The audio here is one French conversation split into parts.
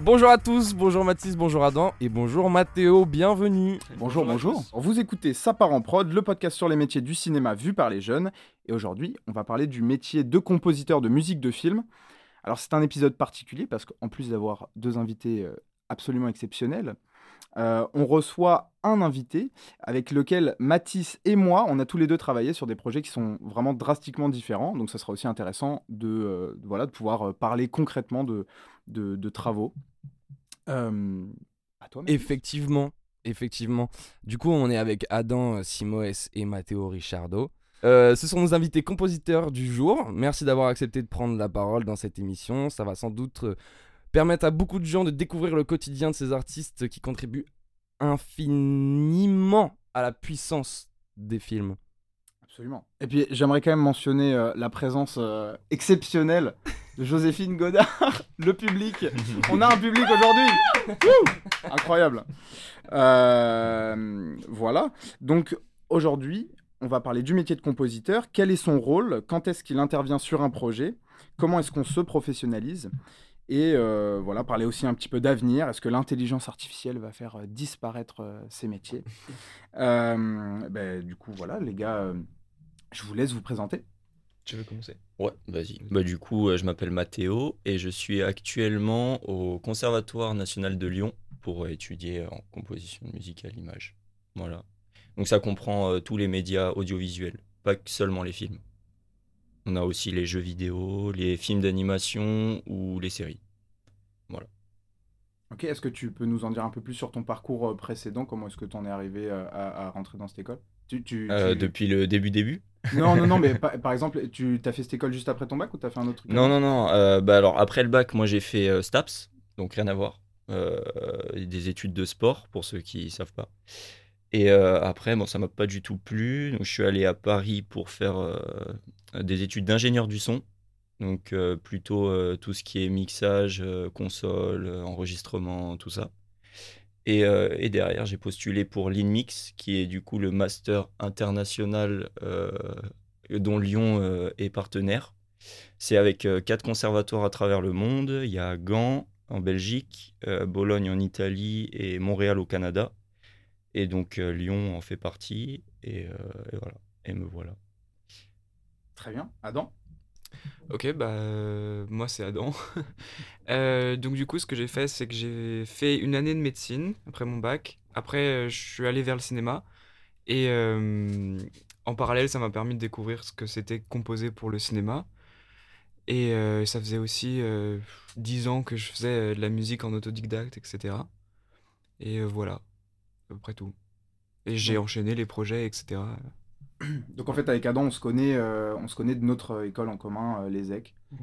Bonjour à tous, bonjour Mathis, bonjour Adam et bonjour Mathéo, bienvenue. Bonjour, bonjour. Vous écoutez Ça part en prod, le podcast sur les métiers du cinéma vu par les jeunes. Et aujourd'hui, on va parler du métier de compositeur de musique de film. Alors c'est un épisode particulier parce qu'en plus d'avoir deux invités euh, absolument exceptionnels, euh, on reçoit un invité avec lequel Mathis et moi, on a tous les deux travaillé sur des projets qui sont vraiment drastiquement différents. Donc ça sera aussi intéressant de, euh, voilà, de pouvoir euh, parler concrètement de, de, travaux. À toi. Effectivement, effectivement. Du coup, on est avec Adam Simoes et Matteo Richardo. Ce sont nos invités compositeurs du jour. Merci d'avoir accepté de prendre la parole dans cette émission. Ça va sans doute permettre à beaucoup de gens de découvrir le quotidien de ces artistes qui contribuent infiniment à la puissance des films. Absolument. Et puis j'aimerais quand même mentionner euh, la présence euh, exceptionnelle de Joséphine Godard, le public. On a un public aujourd'hui. Incroyable. Euh, voilà. Donc aujourd'hui, on va parler du métier de compositeur. Quel est son rôle? Quand est-ce qu'il intervient sur un projet? Comment est-ce qu'on se professionnalise? Et euh, voilà, parler aussi un petit peu d'avenir. Est-ce que l'intelligence artificielle va faire euh, disparaître euh, ces métiers? Euh, ben, Du coup, voilà, les gars, euh, je vous laisse vous présenter. Tu veux commencer? Ouais, vas-y. Bah, du coup, euh, je m'appelle Mathéo et je suis actuellement au Conservatoire national de Lyon pour étudier en composition de musique à l'image. Voilà. Donc ça comprend euh, tous les médias audiovisuels, pas que seulement les films. On a aussi les jeux vidéo, les films d'animation ou les séries. Ok, est-ce que tu peux nous en dire un peu plus sur ton parcours euh, précédent? Comment est-ce que tu en es arrivé euh, à, à rentrer dans cette école? Tu, tu- Euh, tu- Depuis le début début Non, non, non, mais par, par exemple, tu as fait cette école juste après ton bac ou tu as fait un autre truc Non, non, non. euh, bah alors après le bac, moi j'ai fait euh, STAPS, donc rien à voir. Des études de sport pour ceux qui savent pas. Et après, bon, ça m'a pas du tout plu. Donc je suis allé à Paris pour faire des études d'ingénieur du son. Donc euh, plutôt euh, tout ce qui est mixage, euh, console, euh, enregistrement, tout ça. Et, euh, derrière, j'ai postulé pour l'INMIX, qui est du coup le master international euh, dont Lyon euh, est partenaire. C'est avec euh, quatre conservatoires à travers le monde. Il y a Gand en Belgique, euh, Bologne en Italie et Montréal au Canada. Et donc euh, Lyon en fait partie. Et, euh, et voilà. Et me voilà. Très bien. Adam? Ok, bah euh, moi c'est Adam. Euh, donc du coup, ce que j'ai fait, c'est que j'ai fait une année de médecine après mon bac. Après, euh, je suis allé vers le cinéma. Et euh, en parallèle, ça m'a permis de découvrir ce que c'était composer pour le cinéma. Et ça faisait aussi euh, 10 ans que je faisais de la musique en autodidacte, etc. Et voilà, à peu près tout. Et j'ai enchaîné les projets, etc. Donc en fait, avec Adam, on se connaît, euh, on se connaît de notre euh, école en commun, euh, les EC. Mhm.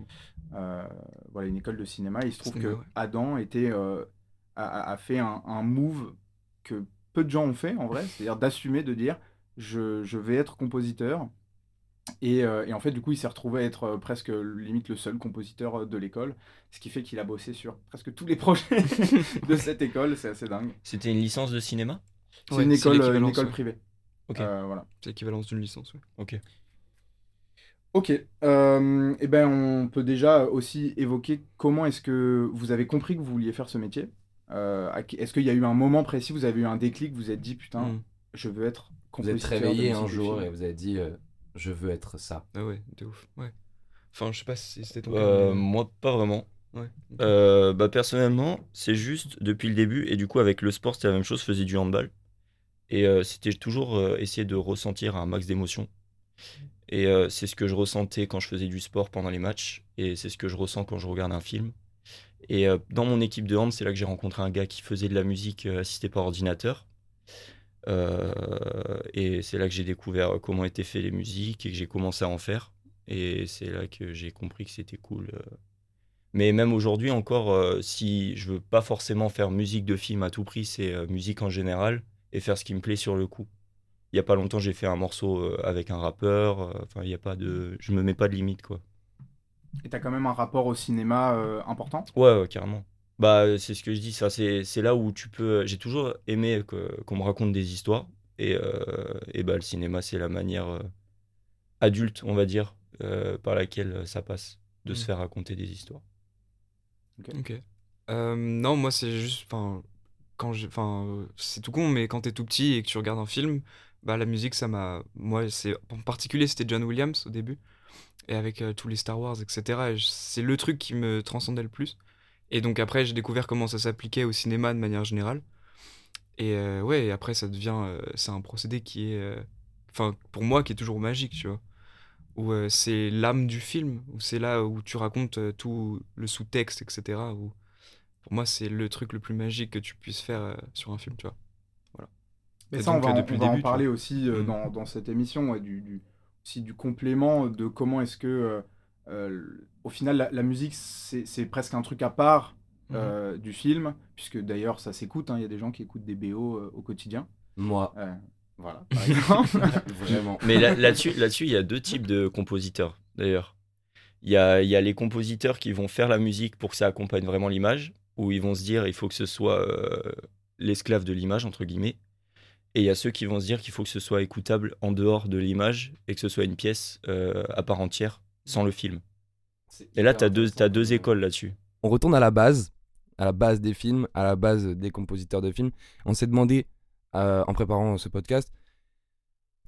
Euh, voilà, une école de cinéma. Il se trouve que ouais. Adam était, euh, a, fait un, un move que peu de gens ont fait en vrai, c'est-à-dire d'assumer, de dire je, je vais être compositeur. Et, euh, et en fait, du coup, il s'est retrouvé à être presque limite le seul compositeur de l'école, ce qui fait qu'il a bossé sur presque tous les projets de cette école. C'est assez dingue. C'était une licence de cinéma? C'est Ouais, une école, une l'équivalence, école ouais. privée. Ok. Euh, voilà. C'est l'équivalence d'une licence, ouais. Ok. Ok, euh, eh ben on peut déjà aussi évoquer comment est-ce que vous avez compris que vous vouliez faire ce métier. Euh, est-ce qu'il y a eu un moment précis, vous avez eu un déclic, vous vous êtes dit putain, Mm. je veux être Vous êtes réveillé un jour et vous avez dit euh, je veux être ça. Ah ouais, de ouf. Ouais. Enfin, je sais pas si c'était ton cas, Euh, moi, pas vraiment. Ouais. Euh, bah, personnellement, c'est juste depuis le début, et du coup, avec le sport, c'était la même chose, je faisais du handball. Et euh, c'était toujours euh, essayer de ressentir un max d'émotions. Et euh, c'est ce que je ressentais quand je faisais du sport pendant les matchs, et c'est ce que je ressens quand je regarde un film. Et dans mon équipe de hand, c'est là que j'ai rencontré un gars qui faisait de la musique assistée par ordinateur. Et c'est là que j'ai découvert comment étaient faites les musiques et que j'ai commencé à en faire. Et c'est là que j'ai compris que c'était cool. Mais même aujourd'hui encore, si je veux pas forcément faire musique de film à tout prix, c'est musique en général et faire ce qui me plaît sur le coup. Il y a pas longtemps, j'ai fait un morceau euh, avec un rappeur. euh, Enfin, il y a pas de, je me mets pas de limite quoi. Et t'as quand même un rapport au cinéma euh, important? Ouais, ouais, carrément. Bah, c'est ce que je dis, ça, c'est c'est là où tu peux. J'ai toujours aimé que- qu'on me raconte des histoires. Et, euh, et bah, le cinéma, c'est la manière euh, adulte, on va dire, euh, par laquelle ça passe, de se Mm. faire raconter des histoires. Ok. Euh, non, moi c'est juste, enfin, quand enfin, c'est tout con, mais quand t'es tout petit et que tu regardes un film, bah la musique, ça m'a, moi c'est, en particulier c'était John Williams au début, et avec euh, tous les Star Wars, etc. c'est le truc qui me transcendait le plus. Et donc après j'ai découvert comment ça s'appliquait au cinéma de manière générale. Et euh, ouais, et après ça devient, euh, c'est un procédé qui est, euh, enfin pour moi qui est toujours magique, tu vois où c'est l'âme du film, où c'est là où tu racontes tout le sous-texte, etc. Où, pour moi, c'est le truc le plus magique que tu puisses faire euh, sur un film, tu vois. Mais Et ça, on va, euh, en- depuis on le va en début, parler aussi euh, Mm. dans, dans cette émission, ouais, du, du- aussi du complément de comment est-ce que, au final, la, la musique, c'est presque un truc à part Mhm. euh, du film, puisque d'ailleurs, ça s'écoute, hein, il y a des gens qui écoutent des BO euh, au quotidien. Moi, Euh, voilà, par exemple. vraiment. Mais là- là-dessus, là-dessus, il y a deux types de compositeurs, d'ailleurs. Il y a, il y a les compositeurs qui vont faire la musique pour que ça accompagne vraiment l'image, où ils vont se dire il faut que ce soit euh, l'esclave de l'image, entre guillemets. Et il y a ceux qui vont se dire qu'il faut que ce soit écoutable en dehors de l'image et que ce soit une pièce euh, à part entière, sans le film. Et là, tu as deux, t'as deux écoles là-dessus. On retourne à la base, à la base des films, à la base des compositeurs de films. On s'est demandé, euh, en préparant ce podcast,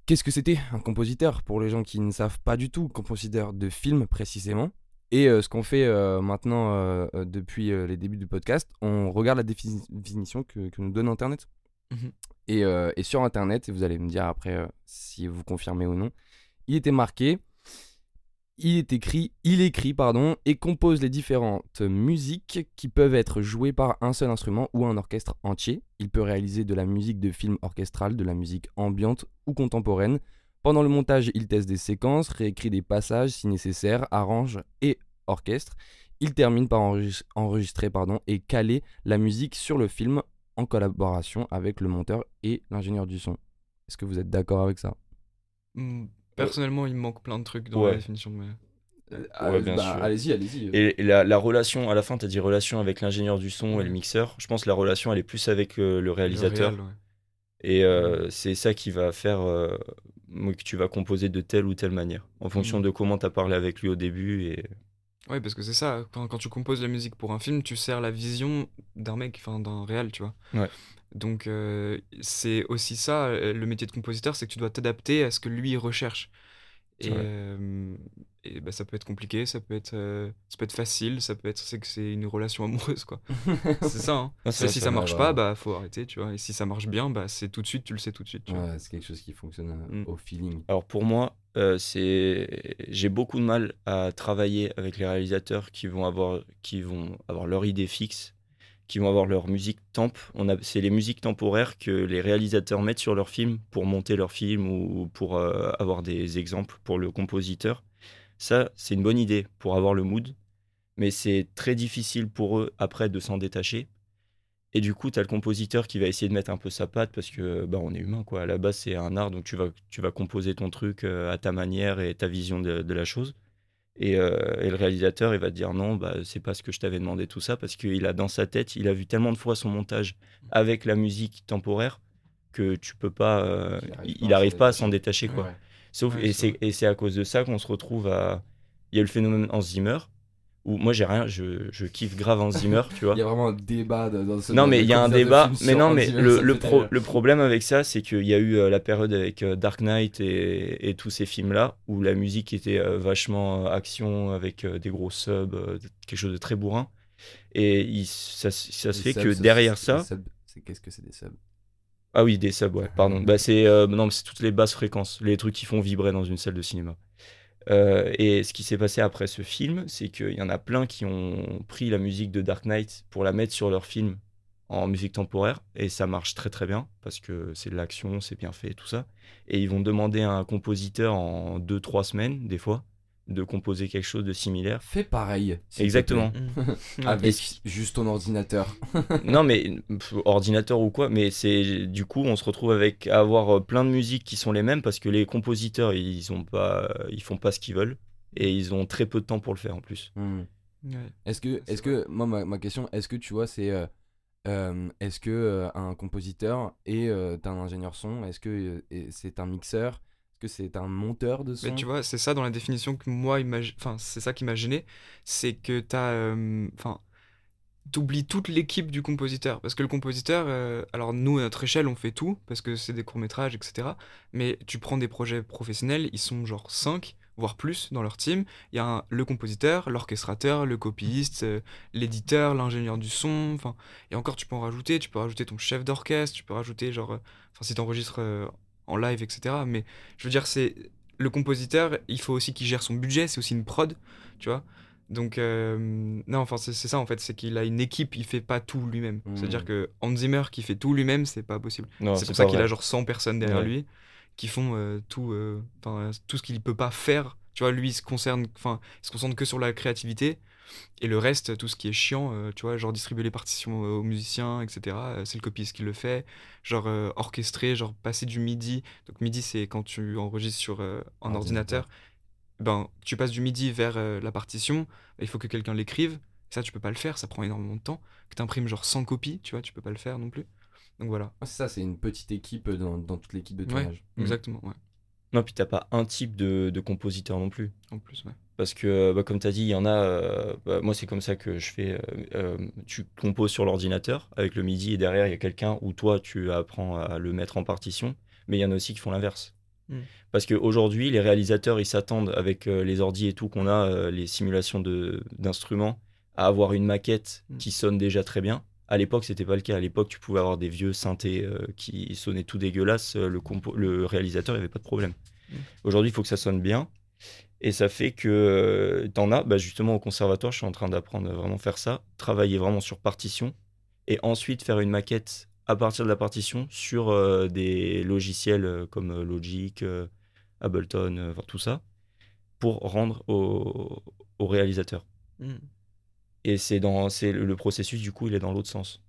qu'est-ce que c'était un compositeur pour les gens qui ne savent pas du tout, compositeur de films précisément. Et euh, ce qu'on fait euh, maintenant euh, depuis les débuts du podcast, on regarde la défini- définition que, que nous donne Internet. Mhm. et, et sur Internet, et vous allez me dire après si vous confirmez ou non, il était marqué il est écrit, il écrit pardon, et compose les différentes musiques qui peuvent être jouées par un seul instrument ou un orchestre entier. Il peut réaliser de la musique de film orchestral, de la musique ambiante ou contemporaine. Pendant le montage, il teste des séquences, réécrit des passages si nécessaire, arrange et orchestre. Il termine par enregis- enregistrer pardon, et caler la musique sur le film en collaboration avec le monteur et l'ingénieur du son. Est-ce que vous êtes d'accord avec ça? Mm, Personnellement, il me manque plein de trucs dans Ouais. la définition. Mais... Ouais, bien sûr. Euh, Allez-y, allez-y. Et la, la relation, à la fin, tu as dit relation avec l'ingénieur du son et le mixeur. Je pense que la relation, elle est plus avec euh, le réalisateur. Le réel, ouais. Et euh, c'est ça qui va faire euh, que tu vas composer de telle ou telle manière, en fonction Mhm. de comment tu as parlé avec lui au début. Et... Ouais, parce que c'est ça, quand, quand tu composes la musique pour un film, tu sers la vision d'un mec, enfin d'un réel, tu vois. Ouais. Donc euh, c'est aussi ça, euh, le métier de compositeur, c'est que tu dois t'adapter à ce que lui recherche. Et, Ouais. euh, et bah, ça peut être compliqué, ça peut être, euh, ça peut être facile, ça peut être c'est que c'est une relation amoureuse, quoi. c'est ça, hein. Non, Bah, si ça, ça marche pas, bah faut arrêter, tu vois. Et si ça marche bien, bah c'est tout de suite, tu le sais tout de suite, tu vois. Ouais, c'est quelque chose qui fonctionne euh, Mm. au feeling. Alors pour moi, euh, c'est j'ai beaucoup de mal à travailler avec les réalisateurs qui vont avoir, qui vont avoir leur idée fixe, qui vont avoir leur musique temp. On c'est les musiques temporaires que les réalisateurs mettent sur leur film pour monter leur film ou pour euh, avoir des exemples pour le compositeur. Ça, c'est une bonne idée pour avoir le mood, mais c'est très difficile pour eux après de s'en détacher. Et du coup, tu as le compositeur qui va essayer de mettre un peu sa patte parce que bah, on est humain quoi. À la base, c'est un art donc tu vas tu vas composer ton truc euh, à ta manière et ta vision de la chose. Et, euh, et le réalisateur, il va te dire non, bah c'est pas ce que je t'avais demandé tout ça parce qu'il a dans sa tête, il a vu tellement de fois son montage avec la musique temporaire que tu peux pas, euh, Il arrive il pas à s'en détacher. quoi. Ouais. Sauf Ouais, et c'est c'est et c'est à cause de ça qu'on se retrouve à il y a le phénomène Hans Zimmer où moi j'ai rien, je, je kiffe grave Hans Zimmer, tu vois. Il y a vraiment un débat dans ce Non, mais il y a un débat. film Mais non, mais Zimmer, le, pro- problème avec ça, c'est qu'il y a eu euh, la période avec euh, Dark Knight et, et tous ces films-là, où la musique était euh, vachement action, avec des gros subs, quelque chose de très bourrin. Et il- ça, ça se fait subs, que derrière ça. qu'est-ce que c'est des subs? Ah oui, des subs, ouais, pardon. Bah, c'est toutes les basses fréquences, les trucs qui font vibrer dans une salle de cinéma. Euh, et ce qui s'est passé après ce film, c'est qu'il y en a plein qui ont pris la musique de Dark Knight pour la mettre sur leur film en musique temporaire, et ça marche très très bien, parce que c'est de l'action, c'est bien fait tout ça. Et ils vont demander à un compositeur en 2-3 semaines, des fois, de composer quelque chose de similaire. Fais pareil. Exactement. Ouais. Avec juste ton ordinateur. non mais pff, ordinateur ou quoi mais c'est du coup on se retrouve avec à avoir euh, plein de musiques qui sont les mêmes parce que les compositeurs ils ont pas ils font pas ce qu'ils veulent et ils ont très peu de temps pour le faire en plus. Ouais. Est-ce que, est-ce que, moi, ma, ma question, est-ce que tu vois, c'est. euh, euh, est-ce que euh, un compositeur et euh, un ingénieur son, est-ce que euh, c'est un mixeur Est-ce que c'est un monteur de son Mais tu vois, c'est ça dans la définition que moi, enfin, c'est ça qui m'a gêné, c'est que t'as, euh, enfin, t'oublies toute l'équipe du compositeur. Parce que le compositeur, euh, alors nous, à notre échelle, on fait tout, parce que c'est des courts-métrages, etc. Mais tu prends des projets professionnels, ils sont genre 5, voire plus dans leur team. Il y a un- le compositeur, l'orchestrateur, le copiste, euh, l'éditeur, l'ingénieur du son. Enfin, et encore, tu peux en rajouter. Tu peux rajouter ton chef d'orchestre, tu peux rajouter, genre, euh, enfin, si tu enregistres en live, etc. Mais je veux dire, c'est le compositeur, il faut aussi qu'il gère son budget, c'est aussi une prod, tu vois. Donc, euh, non, enfin, c'est ça en fait, c'est qu'il a une équipe, il fait pas tout lui-même. Mhm. C'est-à-dire que Hans Zimmer qui fait tout lui-même, c'est pas possible. Non, c'est pour ça qu'il a genre 100 personnes derrière Ouais. lui qui font euh, tout, euh, tout ce qu'il peut pas faire. Tu vois, lui, il se concerne, enfin, il se concentre que sur la créativité et le reste, tout ce qui est chiant, euh, tu vois, genre distribuer les partitions aux musiciens, etc. euh, c'est le copiste qui le fait. Genre euh, orchestrer, genre passer du MIDI. Donc MIDI, c'est quand tu enregistres sur euh, un Ordinateur. Ben, tu passes du MIDI vers euh, la partition. Il faut que quelqu'un l'écrive. Ça, tu peux pas le faire, ça prend énormément de temps. Que tu imprimes genre 100 copies, tu vois, tu peux pas le faire non plus. Donc voilà. Ouais, c'est ça, c'est une petite équipe dans, dans toute l'équipe de Ouais. tournage. Mhm. Exactement, ouais. Non, puis t'as pas un type de, de compositeur non plus. En plus, ouais. Parce que, bah, comme tu as dit, il y en a. euh, bah, moi, c'est comme ça que je fais. euh, euh, tu composes sur l'ordinateur avec le MIDI et derrière, il y a quelqu'un où toi, tu apprends à le mettre en partition. Mais il y en a aussi qui font l'inverse. Mm. Parce qu'aujourd'hui, les réalisateurs, ils s'attendent avec euh, les ordis et tout qu'on a, euh, les simulations d'instruments, à avoir une maquette Mm. qui sonne déjà très bien. À l'époque, c'était pas le cas. À l'époque, tu pouvais avoir des vieux synthés euh, qui sonnaient tout dégueulasse. euh, Le, compo- le réalisateur, il avait pas de problème. Mm. Aujourd'hui, il faut que ça sonne bien. Et ça fait que euh, t'en as, bah, justement au conservatoire, je suis en train d'apprendre à vraiment faire ça, travailler vraiment sur partition, et ensuite faire une maquette à partir de la partition sur euh, des logiciels comme Logic, Ableton, tout ça, pour rendre au, au réalisateur. Mm. Et c'est dans, c'est le le processus du coup, il est dans l'autre sens.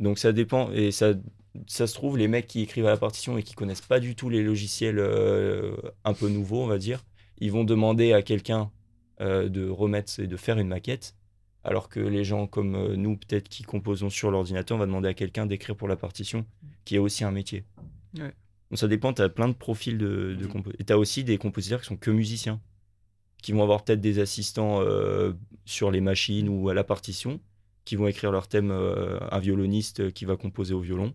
Donc ça dépend et ça, ça se trouve les mecs qui écrivent à la partition et qui connaissent pas du tout les logiciels euh, un peu nouveaux, on va dire, ils vont demander à quelqu'un euh, de remettre et de faire une maquette, alors que les gens comme euh, nous peut-être qui composons sur l'ordinateur, on va demander à quelqu'un d'écrire pour la partition, qui est aussi un métier. Ouais. Donc ça dépend, tu as plein de profils de, de Mhm. compo- Et tu as aussi des compositeurs qui sont que musiciens, qui vont avoir peut-être des assistants euh, sur les machines ou à la partition, qui vont écrire leur thème, euh, un violoniste qui va composer au violon.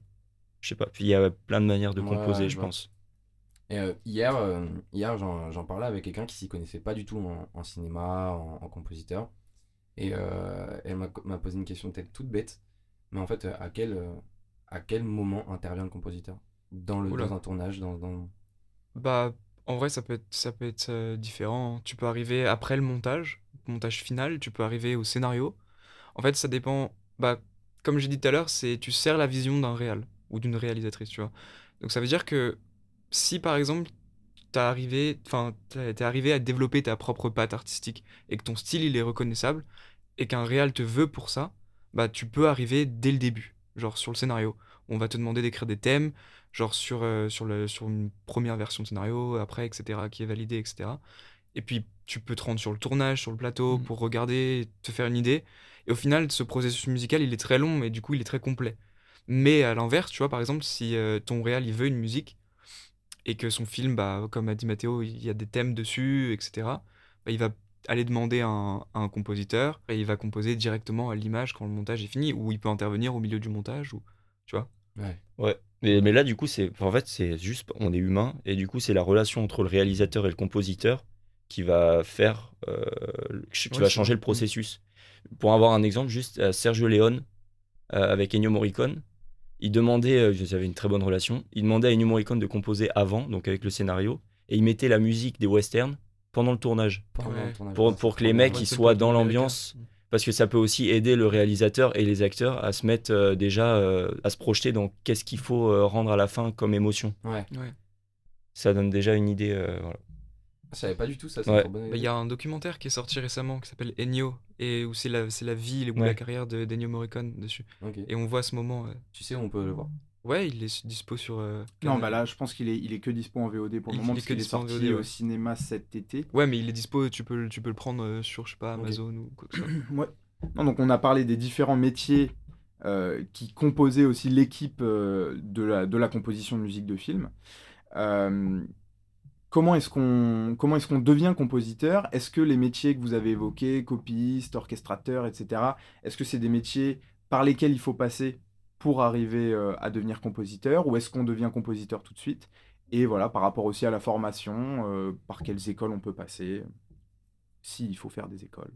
Je sais pas, il y a plein de manières de composer, ouais, je vois. pense. Et euh, hier, euh, hier j'en parlais avec quelqu'un qui s'y connaissait pas du tout en, en cinéma, en, en compositeur. Et euh, elle m'a posé une question peut-être toute bête. Mais en fait, euh, à quel, euh, à quel moment intervient le compositeur? Dans, le, dans un tournage dans, dans... Bah, en vrai, ça peut être, euh, différent. Tu peux arriver après le montage, montage final, tu peux arriver au scénario. En fait, ça dépend. Bah, comme j'ai dit tout à l'heure, c'est tu sers la vision d'un réal ou d'une réalisatrice. Donc ça veut dire que si par exemple arrivé, t'es t'es arrivé à développer ta propre patte artistique et que ton style il est reconnaissable et qu'un réal te veut pour ça, bah tu peux arriver dès le début, genre sur le scénario. On va te demander d'écrire des thèmes, genre sur, euh, sur, le, sur une première version de scénario, après, etc., qui est validée, etc. Et puis, tu peux te rendre sur le tournage, sur le plateau, Mhm. pour regarder, te faire une idée. Et au final, ce processus musical, il est très long, mais du coup, il est très complet. Mais à l'inverse, tu vois, par exemple, si euh, ton réal, il veut une musique, et que son film, bah, comme a dit Mathéo, il y a des thèmes dessus, etc., bah, il va aller demander à un, à un compositeur, et il va composer directement à l'image quand le montage est fini, ou il peut intervenir au milieu du montage, ou, tu vois. Ouais. Ouais. Mais, mais là, du coup, c'est en fait, c'est juste, on est humain, et du coup, c'est la relation entre le réalisateur et le compositeur qui va faire, euh, qui Ouais, va changer le processus. Pour avoir un exemple, juste euh, Sergio Leone euh, avec Ennio Morricone, il demandait, euh, j'avais une très bonne relation, il demandait à Ennio Morricone de composer avant, donc avec le scénario, et il mettait la musique des westerns pendant le tournage. pendant Ouais. le tournage. Pour- que les mecs, ils soient dans américain. Parce que ça peut aussi aider le réalisateur et les acteurs à se mettre euh, déjà, euh, à se projeter dans qu'est-ce qu'il faut euh, rendre à la fin comme émotion. Ouais. Ouais. Ça donne déjà une idée. euh, voilà. Je savais pas du tout ça, Ouais. Bah. Il y a un documentaire qui est sorti récemment qui s'appelle Ennio, et où c'est la, c'est la vie ou Ouais. la carrière de d'Ennio Morricone dessus. Ok. Et on voit ce moment. euh, Tu sais où on peut le voir Ouais, il est dispo sur. euh, Non, bah là, je pense qu'il est, il est que dispo en VOD pour le Il- moment, il est parce qu'il est sorti VOD, au cinéma cet été. Ouais, mais il est dispo, tu peux, le- tu peux le prendre euh, sur, je sais pas. Amazon ou quoi que ce soit. Ouais. Non, donc on a parlé des différents métiers euh, qui composaient aussi l'équipe euh, de, la, de la composition de musique de film. Comment est-ce qu'on comment est-ce qu'on devient compositeur? Est-ce que les métiers que vous avez évoqués, copiste, orchestrateur, etc. Est-ce que c'est des métiers par lesquels il faut passer pour arriver euh, à devenir compositeur ou est-ce qu'on devient compositeur tout de suite? Et voilà, par rapport aussi à la formation, euh, par quelles écoles on peut passer, s'il faut faire des écoles.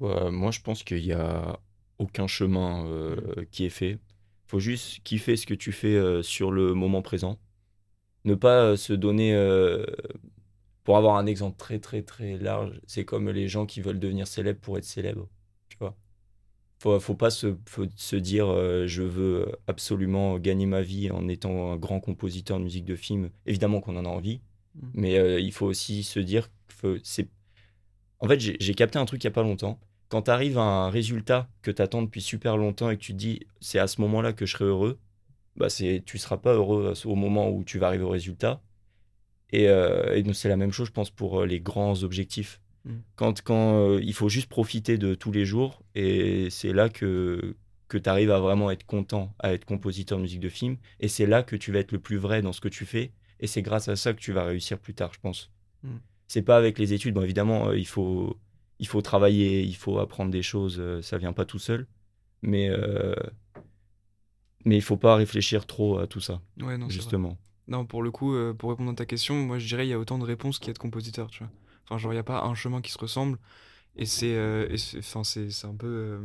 Ouais, moi, je pense qu'il n'y a aucun chemin euh, qui est fait. faut juste kiffer ce que tu fais sur le moment présent. Ne pas se donner. pour avoir un exemple très, très, très large, c'est comme les gens qui veulent devenir célèbres pour être célèbres. Faut, faut pas se, faut se dire euh, je veux absolument gagner ma vie en étant un grand compositeur de musique de film. Évidemment qu'on en a envie, Mhm. mais euh, il faut aussi se dire que c'est. En fait, j'ai capté un truc il y a pas longtemps. Quand tu arrives à un résultat que tu attends depuis super longtemps et que tu te dis c'est à ce moment-là que je serai heureux, bah c'est tu seras pas heureux au moment où tu vas arriver au résultat. Et, euh, et donc c'est la même chose, je pense, pour les grands objectifs. Mm. Quand, quand euh, il faut juste profiter de tous les jours, et c'est là que, que tu arrives à vraiment être content, à être compositeur de musique de film, et c'est là que tu vas être le plus vrai dans ce que tu fais, et c'est grâce à ça que tu vas réussir plus tard, je pense. Mm. C'est pas avec les études, bon évidemment, euh, il, faut, il faut travailler, il faut apprendre des choses, euh, ça vient pas tout seul, mais, euh, mais il faut pas réfléchir trop à tout ça, Ouais, non, justement. Non, pour le coup, euh, pour répondre à ta question, moi je dirais il y a autant de réponses qu'il y a de compositeurs, tu vois. Enfin, genre, il n'y a pas un chemin qui se ressemble. Et c'est euh, enfin, c'est un peu. euh,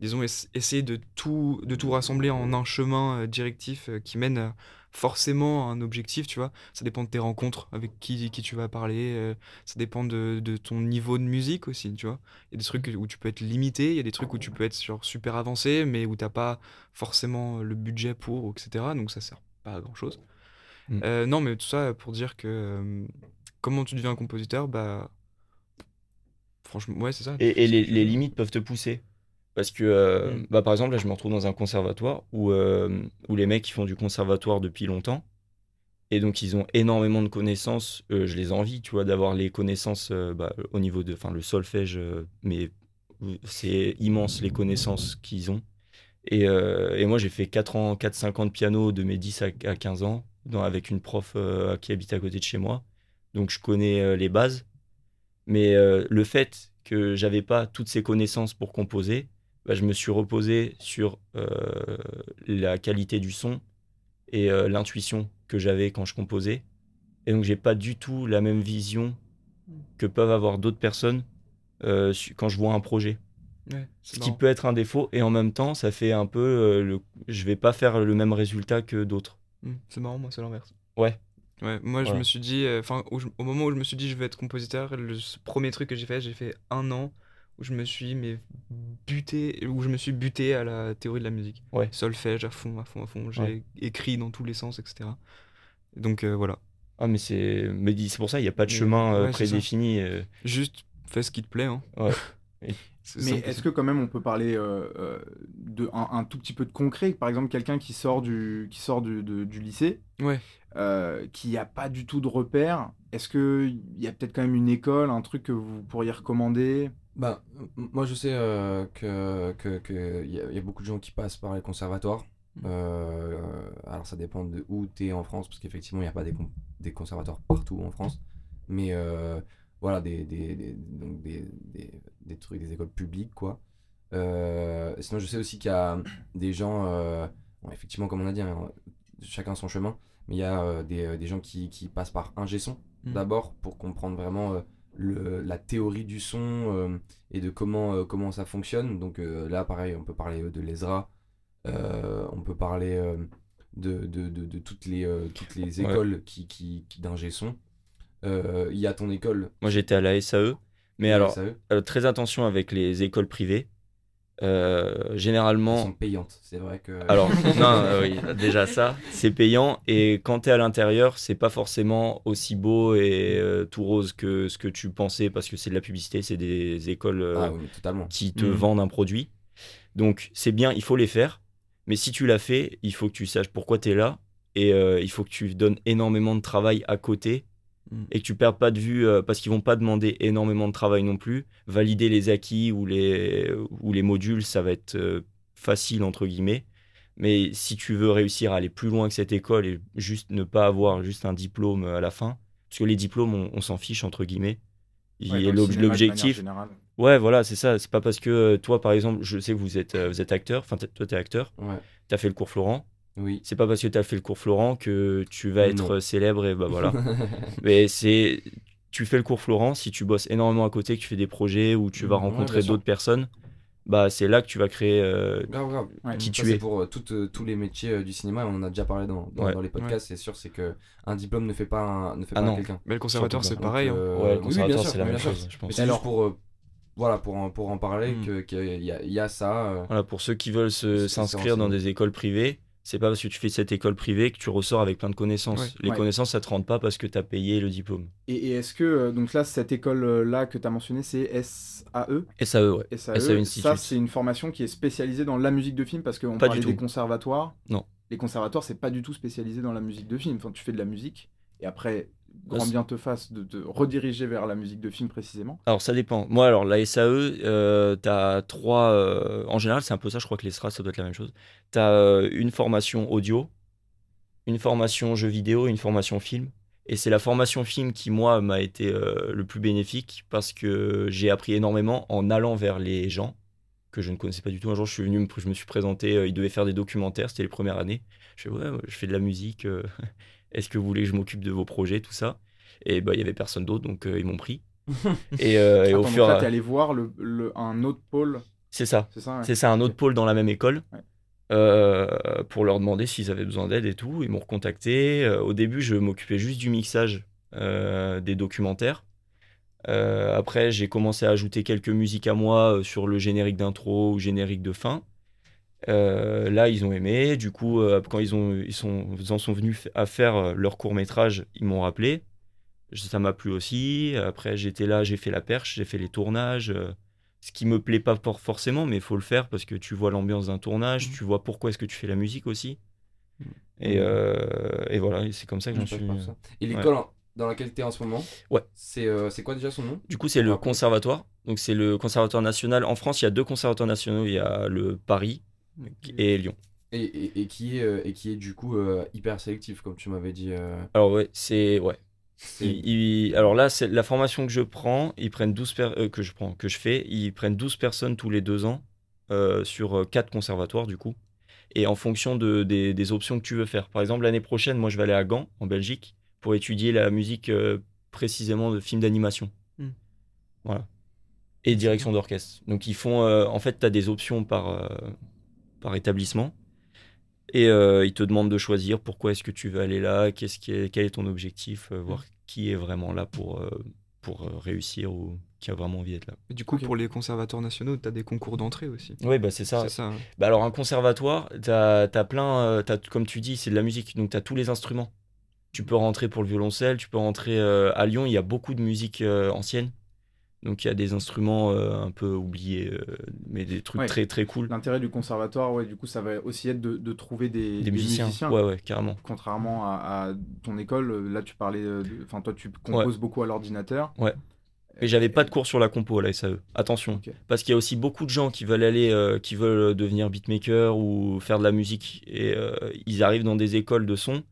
disons, ess- essayer de tout, de tout rassembler en un chemin euh, directif qui mène forcément à un objectif, tu vois. Ça dépend de tes rencontres, avec qui, qui tu vas parler. euh, ça dépend de, de ton niveau de musique aussi, tu vois. Il y a des trucs où tu peux être limité, il y a des trucs où tu peux être genre, super avancé, mais où t'as pas forcément le budget pour, etc. Donc ça sert pas à grand chose. Mm. Euh, non, mais tout ça pour dire que euh, comment tu deviens un compositeur, bah. Franchement, ouais, c'est ça. Et, et les, limites peuvent te pousser. Parce que, euh, Mm. bah, par exemple, là, je me retrouve dans un conservatoire où, euh, où les mecs qui font du conservatoire depuis longtemps, et donc ils ont énormément de connaissances. euh, je les envie, tu vois, d'avoir les connaissances bah, au niveau de, enfin, le solfège, mais c'est immense les connaissances qu'ils ont. Et, et moi, j'ai fait 4 ans, 4-5 ans de piano de mes 10 à, à 15 ans, dans- avec une prof qui habite à côté de chez moi. Donc, je connais euh, les bases. Mais euh, le fait que j'avais pas toutes ces connaissances pour composer, bah, je me suis reposé sur euh, la qualité du son et euh, l'intuition que j'avais quand je composais. Et donc, j'ai pas du tout la même vision que peuvent avoir d'autres personnes euh, quand je vois un projet. Ouais, Ce qui peut être un défaut, et en même temps, ça fait un peu. le... Je vais pas faire le même résultat que d'autres. Mm, c'est marrant, moi, c'est l'inverse. Ouais. Ouais, moi, je me suis dit, euh, enfin, au, au moment où je me suis dit, je vais être compositeur, le premier truc que j'ai fait, j'ai fait un an où je me suis mais buté, où je me suis buté à la théorie de la musique. Ouais. Solfège à fond, à fond, à fond. J'ai Ouais. écrit dans tous les sens, etc. Donc euh, voilà. Ah, mais c'est mais c'est pour ça, il n'y a pas de Mais- chemin euh, prédéfini. euh. Juste fais ce qui te plaît. Hein. Ouais. Mais est-ce que quand même on peut parler euh, euh, de un, un tout petit peu de concret? Par exemple, quelqu'un qui sort du, qui sort du, de- du lycée, Ouais. euh, qui n'a pas du tout de repères, est-ce qu'il y a peut-être quand même une école, un truc que vous pourriez recommander? Bah, moi je sais euh, que que que y, a- y a beaucoup de gens qui passent par les conservatoires. Mm. Euh, alors ça dépend de où tu es en France, parce qu'effectivement il n'y a pas des, con- des conservatoires partout en France. Mais euh, voilà, des, des, des- donc des, des, des trucs, des écoles publiques quoi. Euh, sinon je sais aussi qu'il y a des gens, euh, bon, effectivement comme on a dit, hein, chacun son chemin, mais il y a euh, des, des gens qui, qui passent par ingé son Mm. d'abord pour comprendre vraiment le, la théorie du son et de comment, comment ça fonctionne. Donc là, pareil, on peut parler de l'ESRA, on peut parler de, de, de, de toutes les, toutes les Ouais. écoles qui, qui, qui d'ingé son. Euh, Il y a ton école. Moi, j'étais à la SAE. Mais la alors, SAE, euh, très attention avec les écoles privées. Euh, elles généralement, sont payantes. C'est vrai que. Alors, non, euh, oui, déjà ça, c'est payant. Et quand tu es à l'intérieur, c'est pas forcément aussi beau et euh, tout rose que ce que tu pensais parce que c'est de la publicité, c'est des écoles euh, Ah oui, qui te Mhm. vendent un produit. Donc, c'est bien, il faut les faire. Mais si tu l'as fait, il faut que tu saches pourquoi tu es là. Et euh, il faut que tu donnes énormément de travail à côté Mhm. et que tu perdes pas de vue euh, parce qu'ils vont pas demander énormément de travail non plus. Valider les acquis ou les, ou les modules, ça va être euh, facile entre guillemets. Mais si tu veux réussir à aller plus loin que cette école et juste ne pas avoir juste un diplôme à la fin, parce que les diplômes, on, on s'en fiche, entre guillemets. Il- Ouais, L'objectif, ouais, voilà, c'est ça. C'est pas parce que euh, toi, par exemple, je sais que vous êtes, euh, vous êtes acteur, enfin, toi, t'es acteur, Ouais. t'as fait le cours Florent. Oui. C'est pas parce que t'as fait le cours Florent que tu vas être Non. célèbre et bah voilà. Mais c'est. Tu fais le cours Florent, si tu bosses énormément à côté, que tu fais des projets où tu vas ouais, rencontrer d'autres personnes, bah c'est là que tu vas créer. euh, Grave, grave. Ouais. Qui Ça, tu c'est es. pour euh, toutes, euh, tous les métiers euh, du cinéma, et on en a déjà parlé dans, dans, Ouais. dans les podcasts, c'est sûr, c'est que un diplôme ne fait pas un, ne fait Ah pas quelqu'un. Mais le conservateur, Surtout c'est pareil. hein. Euh, oui, le sûr, c'est la même chose, je pense. Mais c'est Alors- juste pour, euh, voilà, pour, en- pour en parler Mm. que- qu'il y, y a ça. euh, Voilà, pour ceux qui veulent s'inscrire dans des écoles privées, c'est pas parce que tu fais cette école privée que tu ressors avec plein de connaissances. Ouais. Les Ouais. connaissances, ça te rentre pas parce que tu as payé le diplôme. Et, et est-ce que, euh, donc là, cette école-là que tu as mentionnée, c'est SAE SAE, ouais. SAE, SAE Institute. ça c'est une formation qui est spécialisée dans la musique de film parce qu'on parlait du des conservatoires. Non. Les conservatoires, c'est pas du tout spécialisé dans la musique de film. Enfin, tu fais de la musique et après, grand bien te fasse de te rediriger vers la musique de film précisément. Alors ça dépend. Moi, alors la SAE, euh, tu as trois. euh, en général, c'est un peu ça, je crois que les SRA, ça doit être la même chose. Tu as une formation audio, une formation jeu vidéo, une formation film. Et c'est la formation film qui, moi, m'a été euh, le plus bénéfique parce que j'ai appris énormément en allant vers les gens que je ne connaissais pas du tout. Un jour, je suis venu, me- je me suis présenté, euh, ils devaient faire des documentaires, c'était les premières années. Je fais, ouais, ouais, je fais de la musique, euh, est-ce que vous voulez que je m'occupe de vos projets, tout ça? Et bah, il y avait personne d'autre, donc euh, ils m'ont pris. et, euh, et au Attends, fur et à allé voir le, le- un autre pôle, c'est ça. c'est ça ouais ça, un autre pôle dans la même école. Ouais. euh, pour leur demander s'ils avaient besoin d'aide et tout. Ils m'ont recontacté. Au début, je m'occupais juste du mixage euh, des documentaires. Après, j'ai commencé à ajouter quelques musiques à moi sur le générique d'intro ou générique de fin. Euh, là, ils ont aimé. Du coup, euh, quand ils, ont, ils, sont, ils en sont venus à faire euh, leur court métrage, ils m'ont rappelé. Ça m'a plu aussi. Après, j'étais là, j'ai fait la perche, j'ai fait les tournages. euh, ce qui me plaît pas for- forcément, mais il faut le faire parce que tu vois l'ambiance d'un tournage, Mhm. tu vois pourquoi est-ce que tu fais la musique aussi. Et, euh, et voilà, c'est comme ça que j'en je suis. Et l'école dans laquelle tu es en ce moment, Ouais. c'est quoi déjà son nom? Du coup, c'est le conservatoire. Donc, c'est le conservatoire national. En France, il y a deux conservatoires nationaux. Il y a le Paris et Lyon. et, et, et qui est, euh, et qui est du coup euh, hyper sélectif, comme tu m'avais dit. euh, Alors, ouais, c'est. Ouais. alors là, c'est la formation que je prends, ils prennent 12 per- euh, que je prends, que je fais, ils prennent 12 personnes tous les deux ans euh, sur quatre conservatoires du coup. Et en fonction de, des, des options que tu veux faire. Par exemple, l'année prochaine, moi je vais aller à Gand, en Belgique, pour étudier la musique euh, précisément de films d'animation. Hmm. Voilà. Et direction d'orchestre. Donc ils font. euh, en fait, tu as des options par, euh, par établissement. Et euh, ils te demandent de choisir pourquoi est-ce que tu veux aller là, qu'est-ce qui est, quel est ton objectif, euh, voir qui est vraiment là pour, euh, pour euh, réussir ou qui a vraiment envie d'être là. Et du coup, pour les conservatoires nationaux, tu as des concours d'entrée aussi. Oui, bah c'est ça. Bah alors un conservatoire, t'as as plein, euh, t'as- comme tu dis, c'est de la musique, donc tu as tous les instruments. Tu peux rentrer pour le violoncelle, tu peux rentrer euh, à Lyon, il y a beaucoup de musique euh, ancienne. Donc il y a des instruments euh, un peu oubliés, euh, mais des trucs Ouais. très très cool. L'intérêt du conservatoire, ouais, du coup, ça va aussi être de, de trouver des, Des des musiciens. Ouais, ouais, carrément. Contrairement à, à ton école, là tu parlais, enfin toi tu composes beaucoup à l'ordinateur. Ouais. Mais j'avais pas de cours sur la compo à la SAE. Attention, parce qu'il y a aussi beaucoup de gens qui veulent aller, euh, qui veulent devenir beatmaker ou faire de la musique et ils arrivent dans des écoles de son.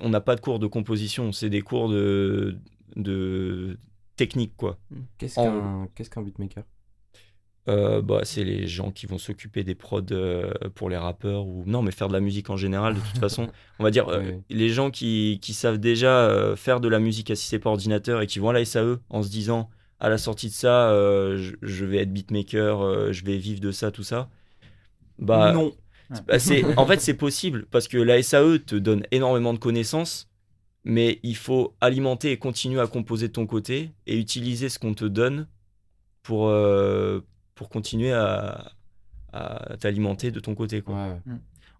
On n'a pas de cours de composition, c'est des cours de, de technique quoi. Qu'est-ce En- qu'un qu'est-ce qu'un beatmaker? Euh, bah, c'est les gens qui vont s'occuper des prods euh, pour les rappeurs ou non, mais faire de la musique en général. De toute façon, on va dire euh, les gens qui, qui savent déjà euh, faire de la musique assistée par ordinateur et qui vont à la SAE en se disant à la sortie de ça, euh, je, je vais être beatmaker, euh, je vais vivre de ça, tout ça. Bah, Non. bah, c'est, en fait, c'est possible parce que la SAE te donne énormément de connaissances, mais il faut alimenter et continuer à composer de ton côté et utiliser ce qu'on te donne pour, euh, pour continuer à, à t'alimenter de ton côté. Quoi. Ouais.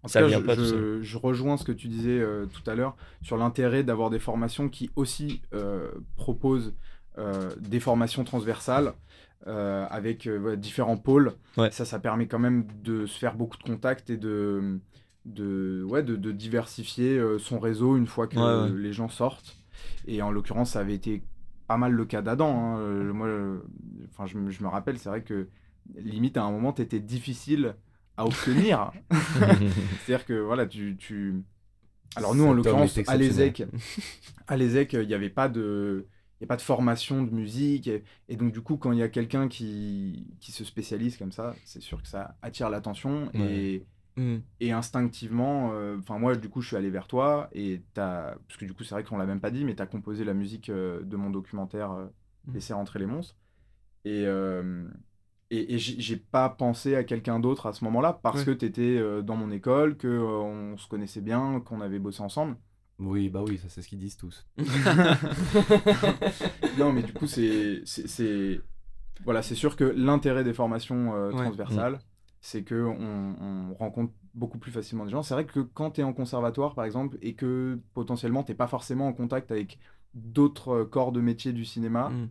En tout Ça cas, vient je, pas tout je- rejoins ce que tu disais euh, tout à l'heure sur l'intérêt d'avoir des formations qui aussi euh, proposent euh, des formations transversales euh, avec euh, différents pôles. Ouais. Ça, ça permet quand même de se faire beaucoup de contacts et de, de, ouais, de, de diversifier euh, son réseau une fois que Ouais, ouais. les gens sortent. Et en l'occurrence, ça avait été pas mal le cas d'Adam. hein. Euh, moi, euh, enfin, je, me- je me rappelle, c'est vrai que limite à un moment, tu étais difficile à obtenir. C'est-à-dire que voilà, tu, tu... Alors nous, en l'occurrence, à l'ESEC, à l'ESEC, il n'y avait pas de... Il a pas de formation de musique. Et, et donc, du coup, quand il y a quelqu'un qui, qui se spécialise comme ça, c'est sûr que ça attire l'attention. Et, Hmm. et instinctivement, euh, enfin moi du coup je suis allé vers toi et t'as, parce que du coup c'est vrai qu'on l'a même pas dit, mais t'as composé la musique euh, de mon documentaire euh, Mhm. Laisser rentrer les monstres. Et, euh, et, et j'ai pas pensé à quelqu'un d'autre à ce moment-là parce Ouais. que t'étais euh, dans mon école, que euh, on se connaissait bien, qu'on avait bossé ensemble. Oui, bah oui, ça c'est ce qu'ils disent tous. non mais du coup c'est c'est- c'est voilà c'est sûr que l'intérêt des formations euh, Ouais. transversales c'est que on, on rencontre beaucoup plus facilement des gens c'est vrai que quand tu es en conservatoire par exemple et que potentiellement t'es pas forcément en contact avec d'autres euh, corps de métier du cinéma Mm.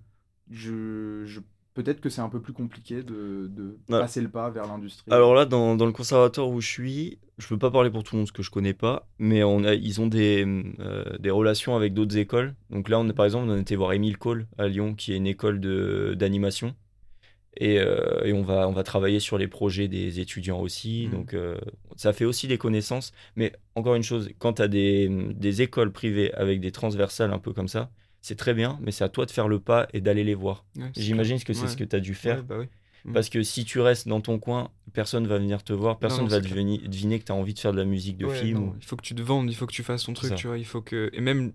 je, je- peut-être que c'est un peu plus compliqué de, de Ouais. passer le pas vers l'industrie Alors là, dans, dans le conservatoire où je suis, je peux pas parler pour tout le monde, ce que je connais pas, mais on a, ils ont des, euh, des relations avec d'autres écoles. Donc là, on est, par exemple, on a été voir Émile Cole à Lyon, qui est une école de- d'animation. Et, euh, et on, va, on va travailler sur les projets des étudiants aussi. Mhm. Donc euh, ça fait aussi des connaissances. Mais encore une chose, quand tu as des, des écoles privées avec des transversales un peu comme ça, c'est très bien, mais c'est à toi de faire le pas et d'aller les voir. Ouais, J'imagine que c'est Ouais. ce que tu as dû faire. Ouais, bah oui. Mm. Parce que si tu restes dans ton coin, personne va venir te voir, personne non, va deveni- deviner que tu as envie de faire de la musique de film. ou- Il faut que tu te vendes, il faut que tu fasses ton truc, ça. tu vois. Il faut que et même,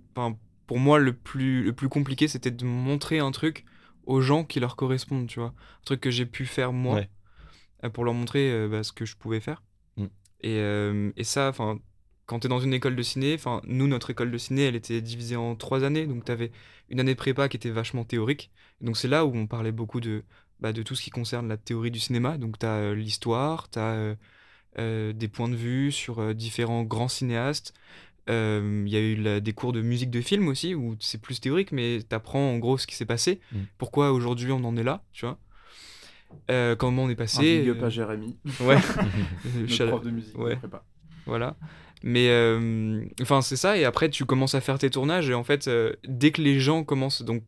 pour moi, le plus le plus compliqué, c'était de montrer un truc aux gens qui leur correspondent, tu vois. Un truc que j'ai pu faire moi Ouais. euh, pour leur montrer euh, bah, ce que je pouvais faire. Mm. Et, euh, et ça, enfin, quand tu es dans une école de ciné, enfin, nous, notre école de ciné, elle était divisée en trois années. Donc, tu avais une année de prépa qui était vachement théorique. Donc, c'est là où on parlait beaucoup de, bah, de tout ce qui concerne la théorie du cinéma. Donc, tu as l'histoire, tu as des points de vue sur différents grands cinéastes. Euh, Il y a eu la- des cours de musique de film aussi, où c'est plus théorique, mais tu apprends en gros ce qui s'est passé, Mm. pourquoi aujourd'hui on en est là, tu vois? Euh, comment on est un passé. big up euh, à Jérémy Ouais. notre prof de musique ouais. de prépa. Voilà. Mais euh, enfin, c'est ça. Et après, tu commences à faire tes tournages. Et en fait, euh, dès que les gens commencent, donc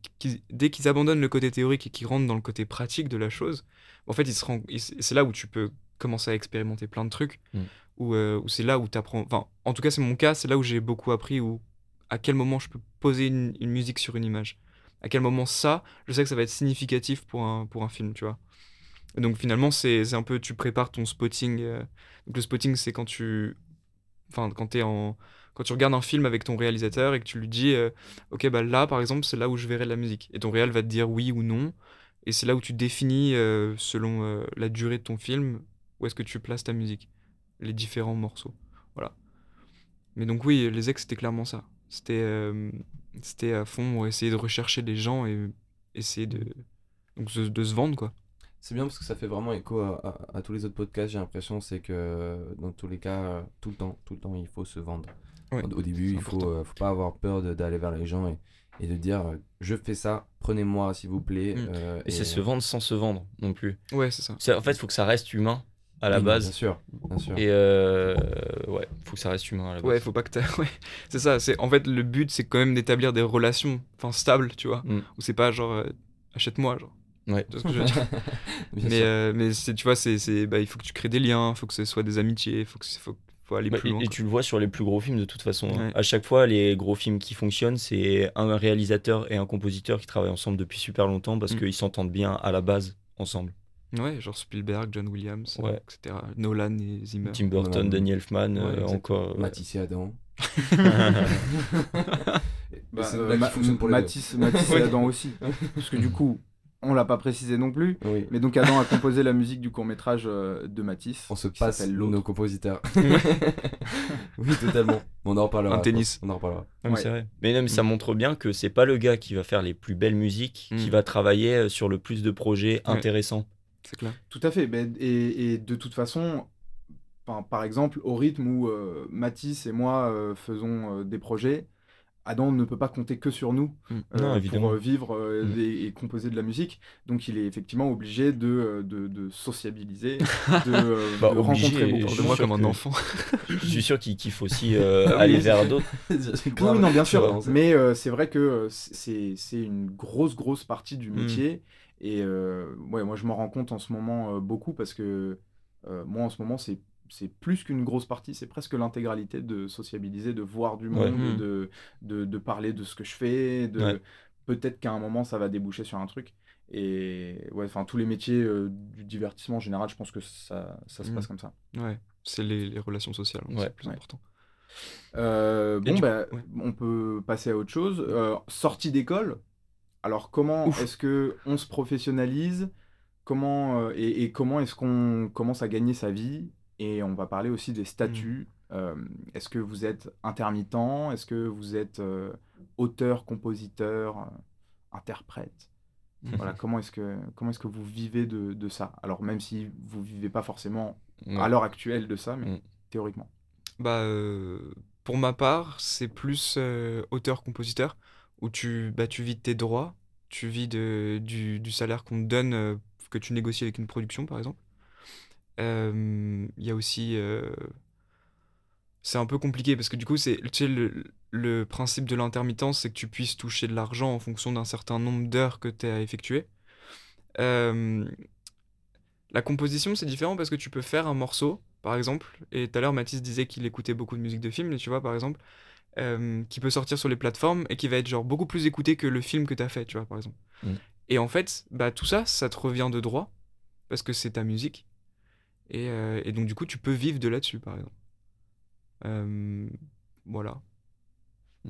dès qu'ils abandonnent le côté théorique et qu'ils rentrent dans le côté pratique de la chose, en fait, ils se rendent- ils- c'est là où tu peux commencer à expérimenter plein de trucs. Mm. Où, euh, où c'est là où tu apprends. Enfin, en tout cas, c'est mon cas. C'est là où j'ai beaucoup appris. Où à quel moment je peux poser une, musique sur une image. À quel moment ça, je sais que ça va être significatif pour un, pour un film, tu vois. Et donc finalement, c'est un peu, tu prépares ton spotting. euh, le spotting, c'est quand tu, enfin quand en, quand tu regardes un film avec ton réalisateur et que tu lui dis, euh, ok bah là par exemple, c'est là où je verrai de la musique. Et ton réal va te dire oui ou non. Et c'est là où tu définis selon la durée de ton film où est-ce que tu places ta musique, les différents morceaux. Voilà. Mais donc oui, les ex c'était clairement ça. C'était, euh, c'était à fond essayer de rechercher les gens et essayer de, donc de, de se vendre quoi. C'est bien parce que ça fait vraiment écho à, à- à tous les autres podcasts, j'ai l'impression, c'est que dans tous les cas, euh, tout le temps, tout le temps, il faut se vendre. Ouais, au, début, il faut, euh, faut pas avoir peur de- d'aller vers les gens et, et de dire euh, je fais ça, prenez-moi s'il vous plaît. Mm. euh, Et c'est se vendre sans se vendre non plus. Ouais, c'est ça. C'est- En fait, il faut que ça reste humain à la oui, non, Bien base. sûr, bien sûr. Et euh, ouais, faut que ça reste humain à la base. Ouais, faut pas que t'as. Ouais, c'est ça. C'est en fait le but, c'est quand même d'établir des relations, enfin stables, tu vois. Mm. Où c'est pas genre euh, achète-moi, genre. Ouais. Tu vois ce que je veux dire? Bien Mais sûr. euh, mais c'est tu vois, c'est c'est bah il faut que tu crées des liens, faut que ce soit des amitiés, faut que c'est- faut faut aller Bah, plus et, loin. et quoi. tu le vois sur les plus gros films de toute façon. hein. Ouais. À chaque fois, les gros films qui fonctionnent, c'est un réalisateur et un compositeur qui travaillent ensemble depuis super longtemps parce Mm. qu'ils s'entendent bien à la base ensemble. Ouais, genre Spielberg, John Williams, Ouais. euh, etc. Nolan et Zimmer. Tim Burton, Nolan. Danny Elfman, euh, encore. Matisse et Adam. Bah, euh, Ma- pour. Matisse, Matisse et. Adam aussi. Parce que du coup, on l'a pas précisé non plus. Oui. Mais donc Adam a composé la musique du court métrage de Matisse. On se passe nos compositeurs. oui, totalement. On en reparlera. Un tennis. On en reparlera. Ouais, mais Ouais. c'est vrai. Mais, non, mais ça Mm. montre bien que c'est pas le gars qui va faire les plus belles musiques qui Mm. va travailler euh, sur le plus de projets Ouais. intéressants. C'est clair. Tout à fait. Ben, et, et de toute façon, par, par exemple, au rythme où euh, Mathis et moi euh, faisons euh, des projets, Adam ne peut pas compter que sur nous Mm. euh, Non, pour vivre euh, Mm. et, et composer de la musique. Donc il est effectivement obligé de, de, de sociabiliser, de, Bah, de obligé, rencontrer beaucoup de moi comme un que- enfant. Je suis sûr qu'il faut aussi euh, Ah aller vers d'autres. Oui, non, bien sûr. Mais euh, c'est vrai que c'est c'est une grosse, grosse partie du Mm. métier. Et euh, ouais, moi, je m'en rends compte en ce moment euh, beaucoup parce que Euh, moi, en ce moment, c'est c'est plus qu'une grosse partie, c'est presque l'intégralité de sociabiliser, de voir du monde, Mhm. de, de, de parler de ce que je fais, de Ouais. peut-être qu'à un moment ça va déboucher sur un truc. Et ouais, enfin tous les métiers euh, du divertissement en général, je pense que ça, ça se passe comme ça. Ouais, c'est les, les relations sociales, hein, Ouais. c'est le plus Ouais. important. Euh, bon, bah, ouais. on peut passer à autre chose. Euh, sortie d'école. Alors comment est-ce que on se professionnalise? Comment euh, et, et comment est-ce qu'on commence à gagner sa vie? Et on va parler aussi des statuts. Euh, est-ce que vous êtes intermittent? Est-ce que vous êtes euh, auteur, compositeur, interprète? Voilà. Comment est-ce que comment est-ce que vous vivez de, de ça? Alors même si vous vivez pas forcément Ouais. à l'heure actuelle de ça, mais Mm. théoriquement. Bah, pour ma part, c'est plus auteur-compositeur, où tu, bah, tu vis de tes droits, tu vis de, du, du salaire qu'on te donne, euh, que tu négocies avec une production, par exemple. Euh, Il y a aussi... euh, c'est un peu compliqué, parce que du coup, c'est, tu sais, le, principe de l'intermittence, c'est que tu puisses toucher de l'argent en fonction d'un certain nombre d'heures que tu as effectuées. La composition, c'est différent parce que tu peux faire un morceau, par exemple, et tout à l'heure, Mathis disait qu'il écoutait beaucoup de musique de film, et tu vois, par exemple, euh, qui peut sortir sur les plateformes et qui va être genre beaucoup plus écouté que le film que tu as fait, tu vois, par exemple. Mm. Et en fait, bah, tout ça, ça te revient de droit, parce que c'est ta musique. Et, euh, et donc, du coup, tu peux vivre de là-dessus, par exemple. Euh, voilà.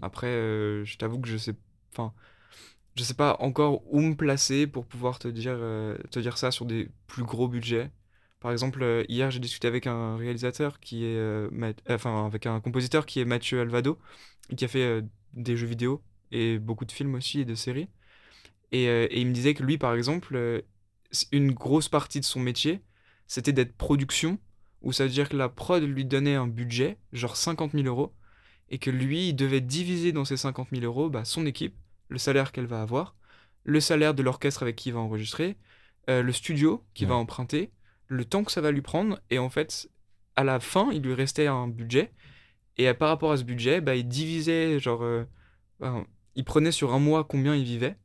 Après, euh, je t'avoue que je sais, enfin, je sais pas encore où me placer pour pouvoir te dire, te dire ça sur des plus gros budgets. Par exemple, euh, hier, j'ai discuté avec un réalisateur qui est, euh, Math- enfin, avec un compositeur qui est Mathieu Alvado, qui a fait euh, des jeux vidéo et beaucoup de films aussi et de séries. Et, euh, et il me disait que lui, par exemple, euh, une grosse partie de son métier, c'était d'être production, où ça veut dire que la prod lui donnait un budget, genre 50 000 euros, et que lui, il devait diviser dans ces 50 000 euros bah, son équipe, le salaire qu'elle va avoir, le salaire de l'orchestre avec qui il va enregistrer, euh, le studio qu'il va emprunter, le temps que ça va lui prendre, et en fait, à la fin, il lui restait un budget, et par rapport à ce budget, bah, il divisait, genre, euh, il prenait sur un mois combien il vivait,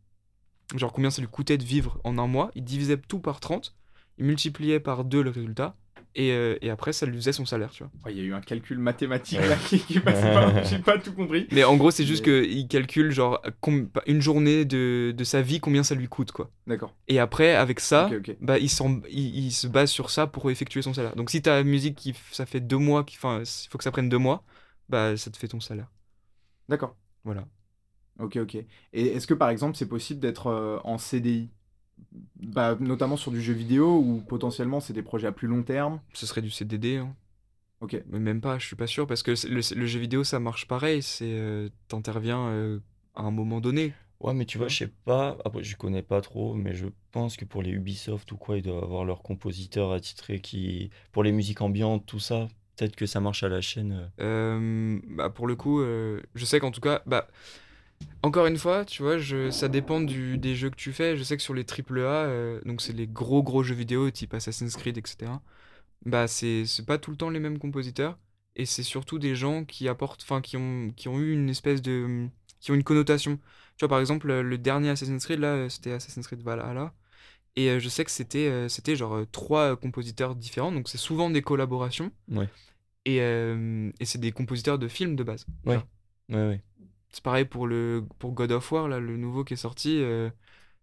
genre combien ça lui coûtait de vivre en un mois, il divisait tout par 30, il multipliait par deux le résultat, et, euh, et après, ça lui faisait son salaire, tu vois. Ouais, Il y a eu un calcul mathématique Ouais. là qui, qui passe pas, j'ai pas tout compris. Mais en gros, c'est juste Mais- qu'il calcule, genre, com- une journée de, de sa vie, combien ça lui coûte, quoi. D'accord. Et après, avec ça, bah, il, s'en- il, il se base sur ça pour effectuer son salaire. Donc si ta musique, qui, ça fait deux mois, qui- enfin, il faut que ça prenne deux mois, bah, ça te fait ton salaire. D'accord. Voilà. Ok, ok. Et est-ce que par exemple c'est possible d'être euh, en CDI bah, Notamment sur du jeu vidéo ou potentiellement c'est des projets à plus long terme Ce serait du CDD, hein. Ok. Mais même pas, je suis pas sûr, parce que le, le jeu vidéo, ça marche pareil, c'est euh, t'interviens euh, à un moment donné. Ouais, mais tu vois, je sais pas, après, je connais pas trop, mais je pense que pour les Ubisoft ou quoi, ils doivent avoir leurs compositeurs attitrés qui. Pour les musiques ambiantes, tout ça, peut-être que ça marche à la chaîne. euh. Euh, bah, pour le coup, euh, je sais qu'en tout cas, bah, encore une fois, tu vois, je, ça dépend du, des jeux que tu fais. Je sais que sur les AAA, euh, donc c'est les gros gros jeux vidéo type Assassin's Creed, etc. Bah, c'est pas tout le temps les mêmes compositeurs. Et c'est surtout des gens qui apportent, enfin, qui ont, qui ont eu une espèce de. qui ont une connotation. Tu vois, par exemple, le dernier Assassin's Creed, là, c'était Assassin's Creed Valhalla. Et euh, je sais que c'était euh, c'était genre euh, trois compositeurs différents, donc c'est souvent des collaborations. Ouais. Et, euh, et c'est des compositeurs de films de base. Ouais. Ouais, ouais. C'est pareil pour, le, pour God of War, là, le nouveau qui est sorti. euh,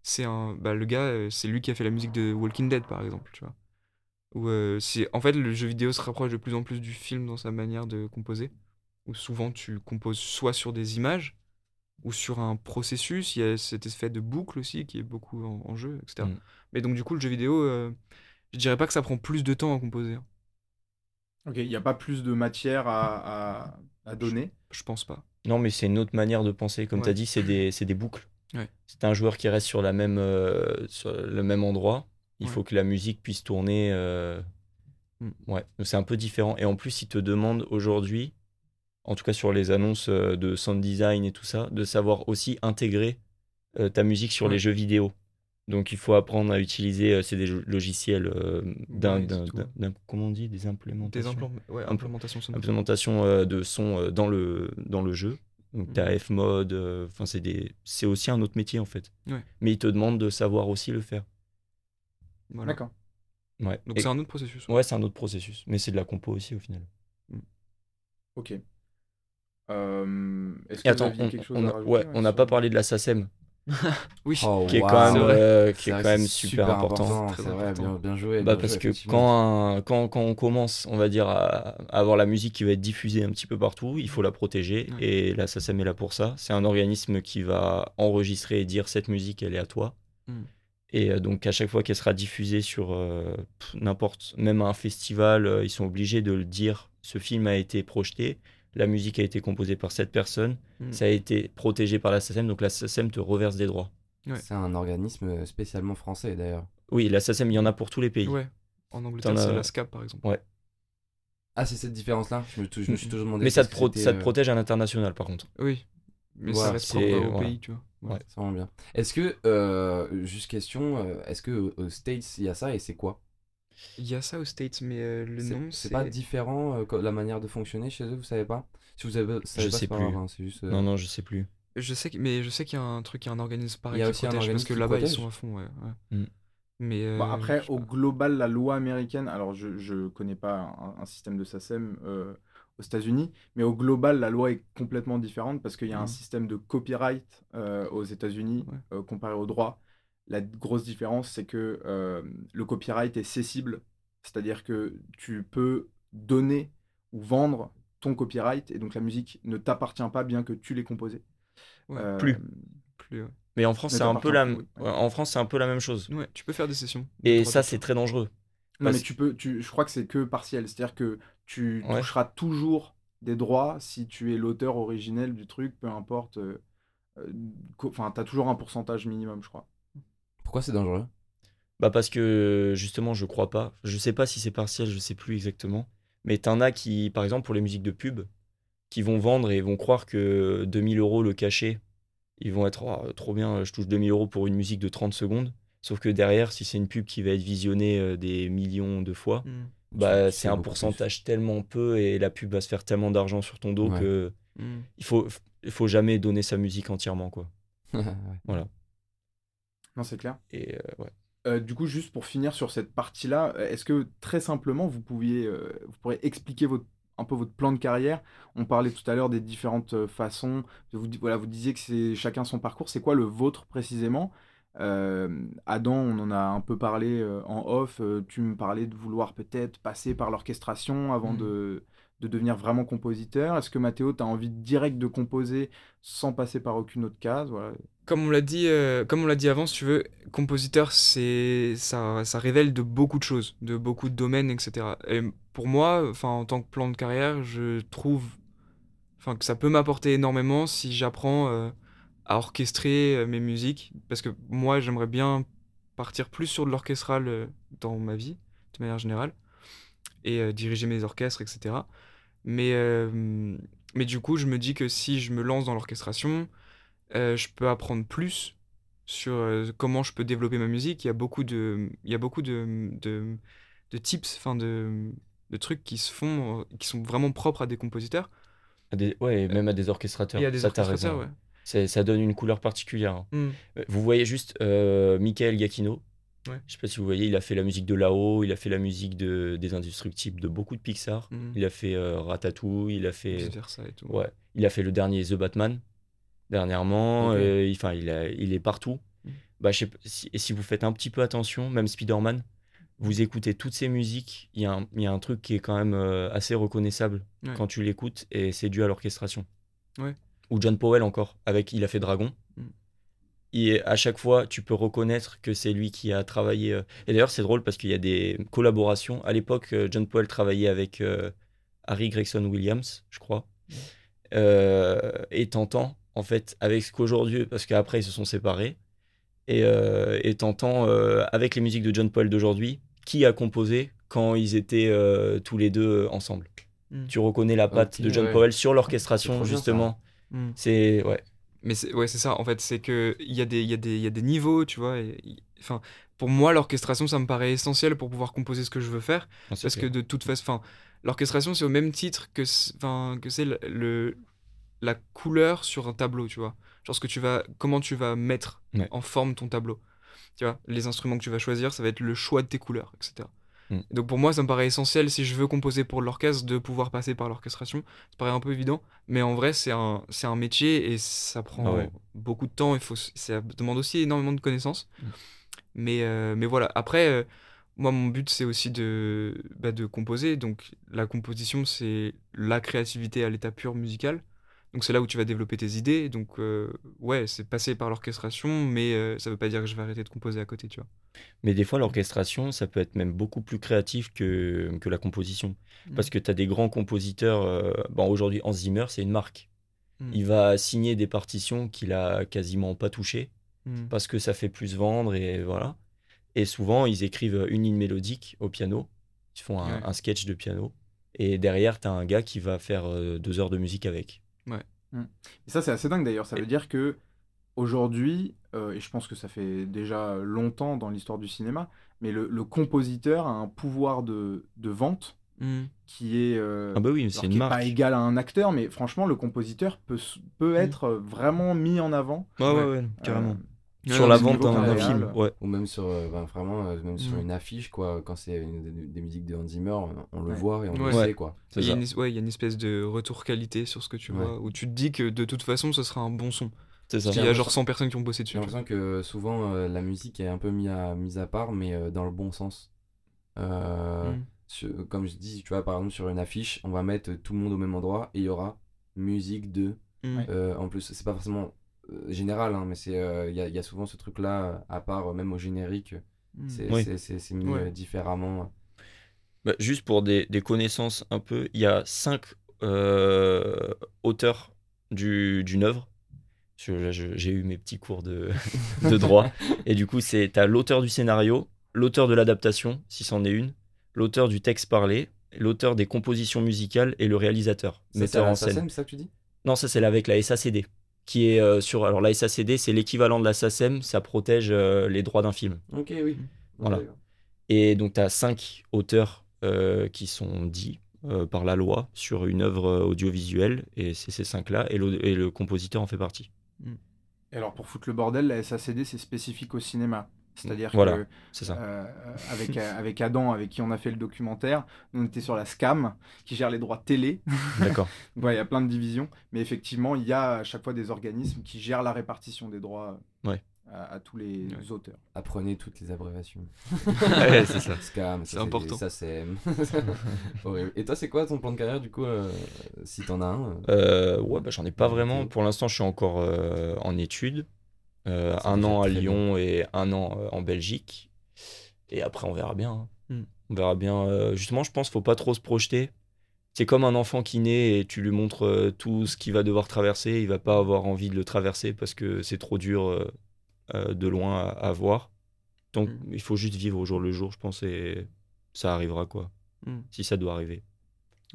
c'est un, bah, le gars, euh, c'est lui qui a fait la musique de Walking Dead, par exemple. Tu vois. Où, euh, c'est, en fait, le jeu vidéo se rapproche de plus en plus du film dans sa manière de composer. Où souvent tu composes soit sur des images ou sur un processus. Il y a cet effet de boucle aussi qui est beaucoup en, en jeu, etc. Mm. Mais donc, du coup, le jeu vidéo, euh, je dirais pas que ça prend plus de temps à composer. hein. Ok, il n'y a pas plus de matière à, à, à donner? Je pense pas. Non, mais c'est une autre manière de penser. Comme tu as dit, c'est des, boucles. Ouais. C'est un joueur qui reste sur, la même, euh, sur le même endroit. Il Ouais. faut que la musique puisse tourner. euh, Mm. Ouais, c'est un peu différent. Et en plus, il te demande aujourd'hui, en tout cas sur les annonces euh, de sound design et tout ça, de savoir aussi intégrer euh, ta musique sur les jeux vidéo. Donc il faut apprendre à utiliser, euh, c'est des jo- logiciels euh, d'un, Ouais, d'un- c'est tout. d'un- d'un- comment on dit, des Des implémentations implants, ouais, implémentations sonores. implémentation euh, de son euh, dans le, dans le jeu. Donc, tu as F-mode, euh, enfin, c'est des... c'est aussi un autre métier en fait. Ouais. Mais il te demande de savoir aussi le faire. Voilà. D'accord. Ouais. Donc Et- c'est un autre processus. Ouais, c'est un autre processus, mais c'est de la compo aussi au final. Ok. Euh, Est-ce Et que attends, vous aviez on, quelque chose on à a, rajouter, ouais, on n'a sur- pas parlé de la SACEM, Oui. Oh, qui est wow. quand même, C'est vrai. euh, qui C'est est vrai quand que même c'est super important. C'est vrai, important. bien, bien joué. Bah, bien parce joué, que quand, un- quand, quand on commence, on va dire, à, à avoir la musique qui va être diffusée un petit peu partout, il faut la protéger. Ouais. Et la SACEM est là pour ça. C'est un organisme qui va enregistrer et dire cette musique, elle est à toi. Mm. Et euh, donc, à chaque fois qu'elle sera diffusée sur euh, n'importe, même un festival, ils sont obligés de le dire. Ce film a été projeté, la musique a été composée par cette personne, Mm. ça a été protégé par la SACEM, donc la SACEM te reverse des droits. Ouais. C'est un organisme spécialement français d'ailleurs. Oui, la SACEM, il y en a pour tous les pays. Ouais. En Angleterre, c'est la SCAP par exemple. Ouais. Ah, c'est cette différence-là? Je me, tou- je me suis toujours demandé. Mais ça te, pro- ça euh, protège à l'international, par contre. Oui. Mais Voilà, ça reste c'est- propre au voilà. pays, tu vois. Ouais. C'est vraiment bien. Est-ce que, euh, juste question, euh, est-ce que aux States il y a ça et c'est quoi? Il y a ça aux States, mais euh, le nom, C'est pas différent euh, la manière de fonctionner chez eux, vous savez pas? Si vous avez, savez Je pas, sais pas plus. grave, hein, juste. euh, Non, non, je sais plus. Je sais que, mais je sais qu'il y a un truc, il y a un organisme pareil Il y a qui aussi un protège, parce organisme que qui là-bas ils sont à fond, ouais. ouais. Mm. Mais euh, Bon, après, au global, la loi américaine, alors je, je connais pas un, un système de SACEM euh, aux États-Unis, mais au global, la loi est complètement différente parce qu'il y a un Mhm. système de copyright euh, aux États-Unis Ouais. euh, comparé au droit. La grosse différence, c'est que euh, le copyright est cessible, c'est-à-dire que tu peux donner ou vendre ton copyright et donc la musique ne t'appartient pas bien que tu l'aies composée. Ouais, Euh, plus. plus, ouais. Mais en France, c'est un peu la, en France, c'est un peu la même chose. Ouais, tu peux faire des sessions. Et ça, c'est très dangereux. Non, mais tu peux, tu, je crois que c'est que partiel. C'est-à-dire que tu Ouais. toucheras toujours des droits si tu es l'auteur originel du truc, peu importe. euh, Enfin, tu as toujours un pourcentage minimum, je crois. Pourquoi c'est dangereux? Bah parce que justement, je crois pas. Je sais pas si c'est partiel, je sais plus exactement. Mais t'en as qui, par exemple, pour les musiques de pub, qui vont vendre et vont croire que 2000 euros le cachet, ils vont être Oh, trop bien, je touche 2000 euros pour une musique de 30 secondes. Sauf que derrière, si c'est une pub qui va être visionnée euh, des millions de fois, Mm. bah c'est un pourcentage tellement peu et la pub va se faire tellement d'argent sur ton dos Ouais. que Mm. il faut, il faut jamais donner sa musique entièrement quoi. Ouais. Non, c'est clair. Et euh, ouais. Euh, du coup, juste pour finir sur cette partie-là, est-ce que très simplement, vous, pouviez, euh, vous pourriez expliquer votre, un peu votre plan de carrière? On parlait tout à l'heure des différentes façons. Vous, di- voilà, vous disiez que c'est chacun son parcours. C'est quoi le vôtre précisément? Euh, Adam, on en a un peu parlé en off. tu me parlais de vouloir peut-être passer par l'orchestration avant Mhm. de, de devenir vraiment compositeur. Est-ce que Mathéo, tu as envie direct de composer sans passer par aucune autre case? Voilà. Comme on l'a dit, euh, comme on l'a dit avant, si tu veux, compositeur, c'est ça, ça révèle de beaucoup de choses, de beaucoup de domaines, etc. Et pour moi, enfin, en tant que plan de carrière, je trouve, enfin, que ça peut m'apporter énormément si j'apprends euh, à orchestrer euh, mes musiques, parce que moi, j'aimerais bien partir plus sur de l'orchestral dans ma vie, de manière générale, et diriger mes orchestres, etc. Mais, mais du coup, je me dis que si je me lance dans l'orchestration, euh, je peux apprendre plus sur euh, comment je peux développer ma musique. Il y a beaucoup de, il y a beaucoup de, de, de tips, enfin de, de trucs qui se font, qui sont vraiment propres à des compositeurs. À des- ouais, et même à des orchestrateurs. Et il y a des ça, orchestrateurs, raison. ouais. Ça donne une couleur particulière. hein. Mm. Euh, Vous voyez juste Michael Giacchino. Ouais. Je sais pas si vous voyez, il a fait la musique de Lao, il a fait la musique de, des Indestructibles, de beaucoup de Pixar. Mm. Il a fait euh, Ratatouille, il a fait, et tout. ouais, il a fait le dernier The Batman dernièrement. Ok. euh, il- il, a- il est partout. Mm. Bah, je sais si, et si vous faites un petit peu attention, même Spider-Man, vous écoutez toutes ces musiques, il y, a un- il y a un truc qui est quand même euh, assez reconnaissable Ouais. quand tu l'écoutes et c'est dû à l'orchestration. Ouais. Ou John Powell encore, avec il a fait Dragon. Mm. Et à chaque fois, tu peux reconnaître que c'est lui qui a travaillé. euh, Et d'ailleurs, c'est drôle parce qu'il y a des collaborations. À l'époque, John Powell travaillait avec euh, Harry Gregson Williams, je crois. Et t'entends, en fait, avec ce qu'aujourd'hui, parce qu'après, ils se sont séparés. Et euh, et t'entends, euh, avec les musiques de John Powell d'aujourd'hui, qui a composé quand ils étaient euh, tous les deux ensemble. Mm. Tu reconnais la patte de John ouais. Powell sur l'orchestration, justement. Mm. C'est. Ouais. Mais c'est ouais, c'est ça, en fait, c'est que il y, a des- il y, a des- il y a des niveaux, tu vois. Enfin, pour moi, l'orchestration, ça me paraît essentiel pour pouvoir composer ce que je veux faire. Parce que de toute façon, enfin, l'orchestration, c'est au même titre que, que c'est le, le- la couleur sur un tableau, tu vois. Genre ce que tu vas, comment tu vas mettre Ouais. en forme ton tableau. Tu vois, les instruments que tu vas choisir, ça va être le choix de tes couleurs, etc. Mm. Donc pour moi, ça me paraît essentiel si je veux composer pour l'orchestre de pouvoir passer par l'orchestration. Ça paraît un peu évident, mais en vrai, c'est un, c'est un métier et ça prend Ah ouais. beaucoup de temps. Il faut, ça demande aussi énormément de connaissances. Mm. Mais, euh, mais voilà, après, euh, moi, mon but, c'est aussi de, bah, de composer. Donc la composition, c'est la créativité à l'état pur musical. Donc c'est là où tu vas développer tes idées. Donc euh, ouais, c'est passer par l'orchestration, mais euh, ça veut pas dire que je vais arrêter de composer à côté, tu vois. Mais des fois, l'orchestration, ça peut être même beaucoup plus créatif que, que la composition. Parce que tu as des grands compositeurs. euh, bon, aujourd'hui, Hans Zimmer, c'est une marque. Mm. Il va signer des partitions qu'il a quasiment pas touchées Mm. parce que ça fait plus vendre et voilà. Et souvent, ils écrivent une ligne mélodique au piano. Ils font un, Ouais. un sketch de piano. Et derrière, tu as un gars qui va faire euh, deux heures de musique avec. Et ça, c'est assez dingue d'ailleurs. Ça veut dire que aujourd'hui, euh, et je pense que ça fait déjà longtemps dans l'histoire du cinéma, mais le, le compositeur a un pouvoir de, de vente Mm. qui est, euh, Ah bah oui, alors c'est qui une est marque. pas égal à un acteur, mais franchement, le compositeur peut, s- peut être euh, vraiment mis en avant. Ouais, ouais, Ouais. ouais, carrément. Euh, Sur Ouais, la vente d'un film, ouais. Ou même sur, euh, ben, vraiment, euh, même sur Mm. une affiche, quoi. Quand c'est des, des musiques de Hans Zimmer, on, on le Ouais. voit et on Ouais. le sait, quoi. Il y, a une, es- ouais, il y a une espèce de retour qualité sur ce que tu Ouais. vois, où tu te dis que de toute façon, ce sera un bon son. C'est ça. Il y a genre 100 personnes qui ont bossé dessus. J'ai l'impression que souvent euh, la musique est un peu mise à, mise à part, mais euh, dans le bon sens. Euh, Mm. sur- comme je dis, tu vois, par exemple, sur une affiche, on va mettre tout le monde au même endroit et il y aura musique de. Mm. Euh, en plus, c'est pas forcément général, hein, mais c'est euh, il y, a, il y a souvent ce truc-là, euh, à part euh, même au générique, Mm. c'est Oui. mis Ouais. euh, différemment. Bah, juste pour des, des connaissances un peu, il y a cinq euh, auteurs du- d'une œuvre. J'ai eu mes petits cours de, de droit. Et du coup, c'est tu as l'auteur du scénario, l'auteur de l'adaptation, si c'en est une, l'auteur du texte parlé, l'auteur des compositions musicales et le réalisateur, metteur la en scène. SACEM, c'est ça que tu dis? Non, ça c'est avec la SACD, qui est euh, sur. Alors la SACD, c'est l'équivalent de la SACEM, ça protège euh, les droits d'un film. Ok, oui. Voilà. Et donc, tu as cinq auteurs euh, qui sont dits euh, par la loi sur une œuvre audiovisuelle, et c'est ces cinq-là, et, le- et le compositeur en fait partie. Et alors, pour foutre le bordel, la SACD, c'est spécifique au cinéma. C'est-à-dire Voilà. que C'est ça. euh, avec, euh, avec Adam, avec qui on a fait le documentaire, nous, on était sur la SCAM, qui gère les droits télé. D'accord. Ouais, il y a plein de divisions, mais effectivement, il y a à chaque fois des organismes qui gèrent la répartition des droits Ouais. à, à tous les Ouais. auteurs. Apprenez toutes les abréviations. Ouais, c'est ça. Scam, C'est important. Ça, c'est. Et toi, c'est quoi ton plan de carrière, du coup, euh, si t'en as un euh, ouais, bah, j'en ai pas vraiment. Pour l'instant, je suis encore euh, en études. Euh, Ça un an à Lyon et un an euh, en Belgique. Et après, on verra bien. hein. Hmm. On verra bien. Euh, justement, je pense qu'il faut pas trop se projeter. C'est comme un enfant qui naît et tu lui montres tout ce qu'il va devoir traverser. Il va pas avoir envie de le traverser parce que c'est trop dur de loin à, à voir. Donc, Hmm. il faut juste vivre au jour le jour, je pense, et ça arrivera, quoi. Hmm. Si ça doit arriver.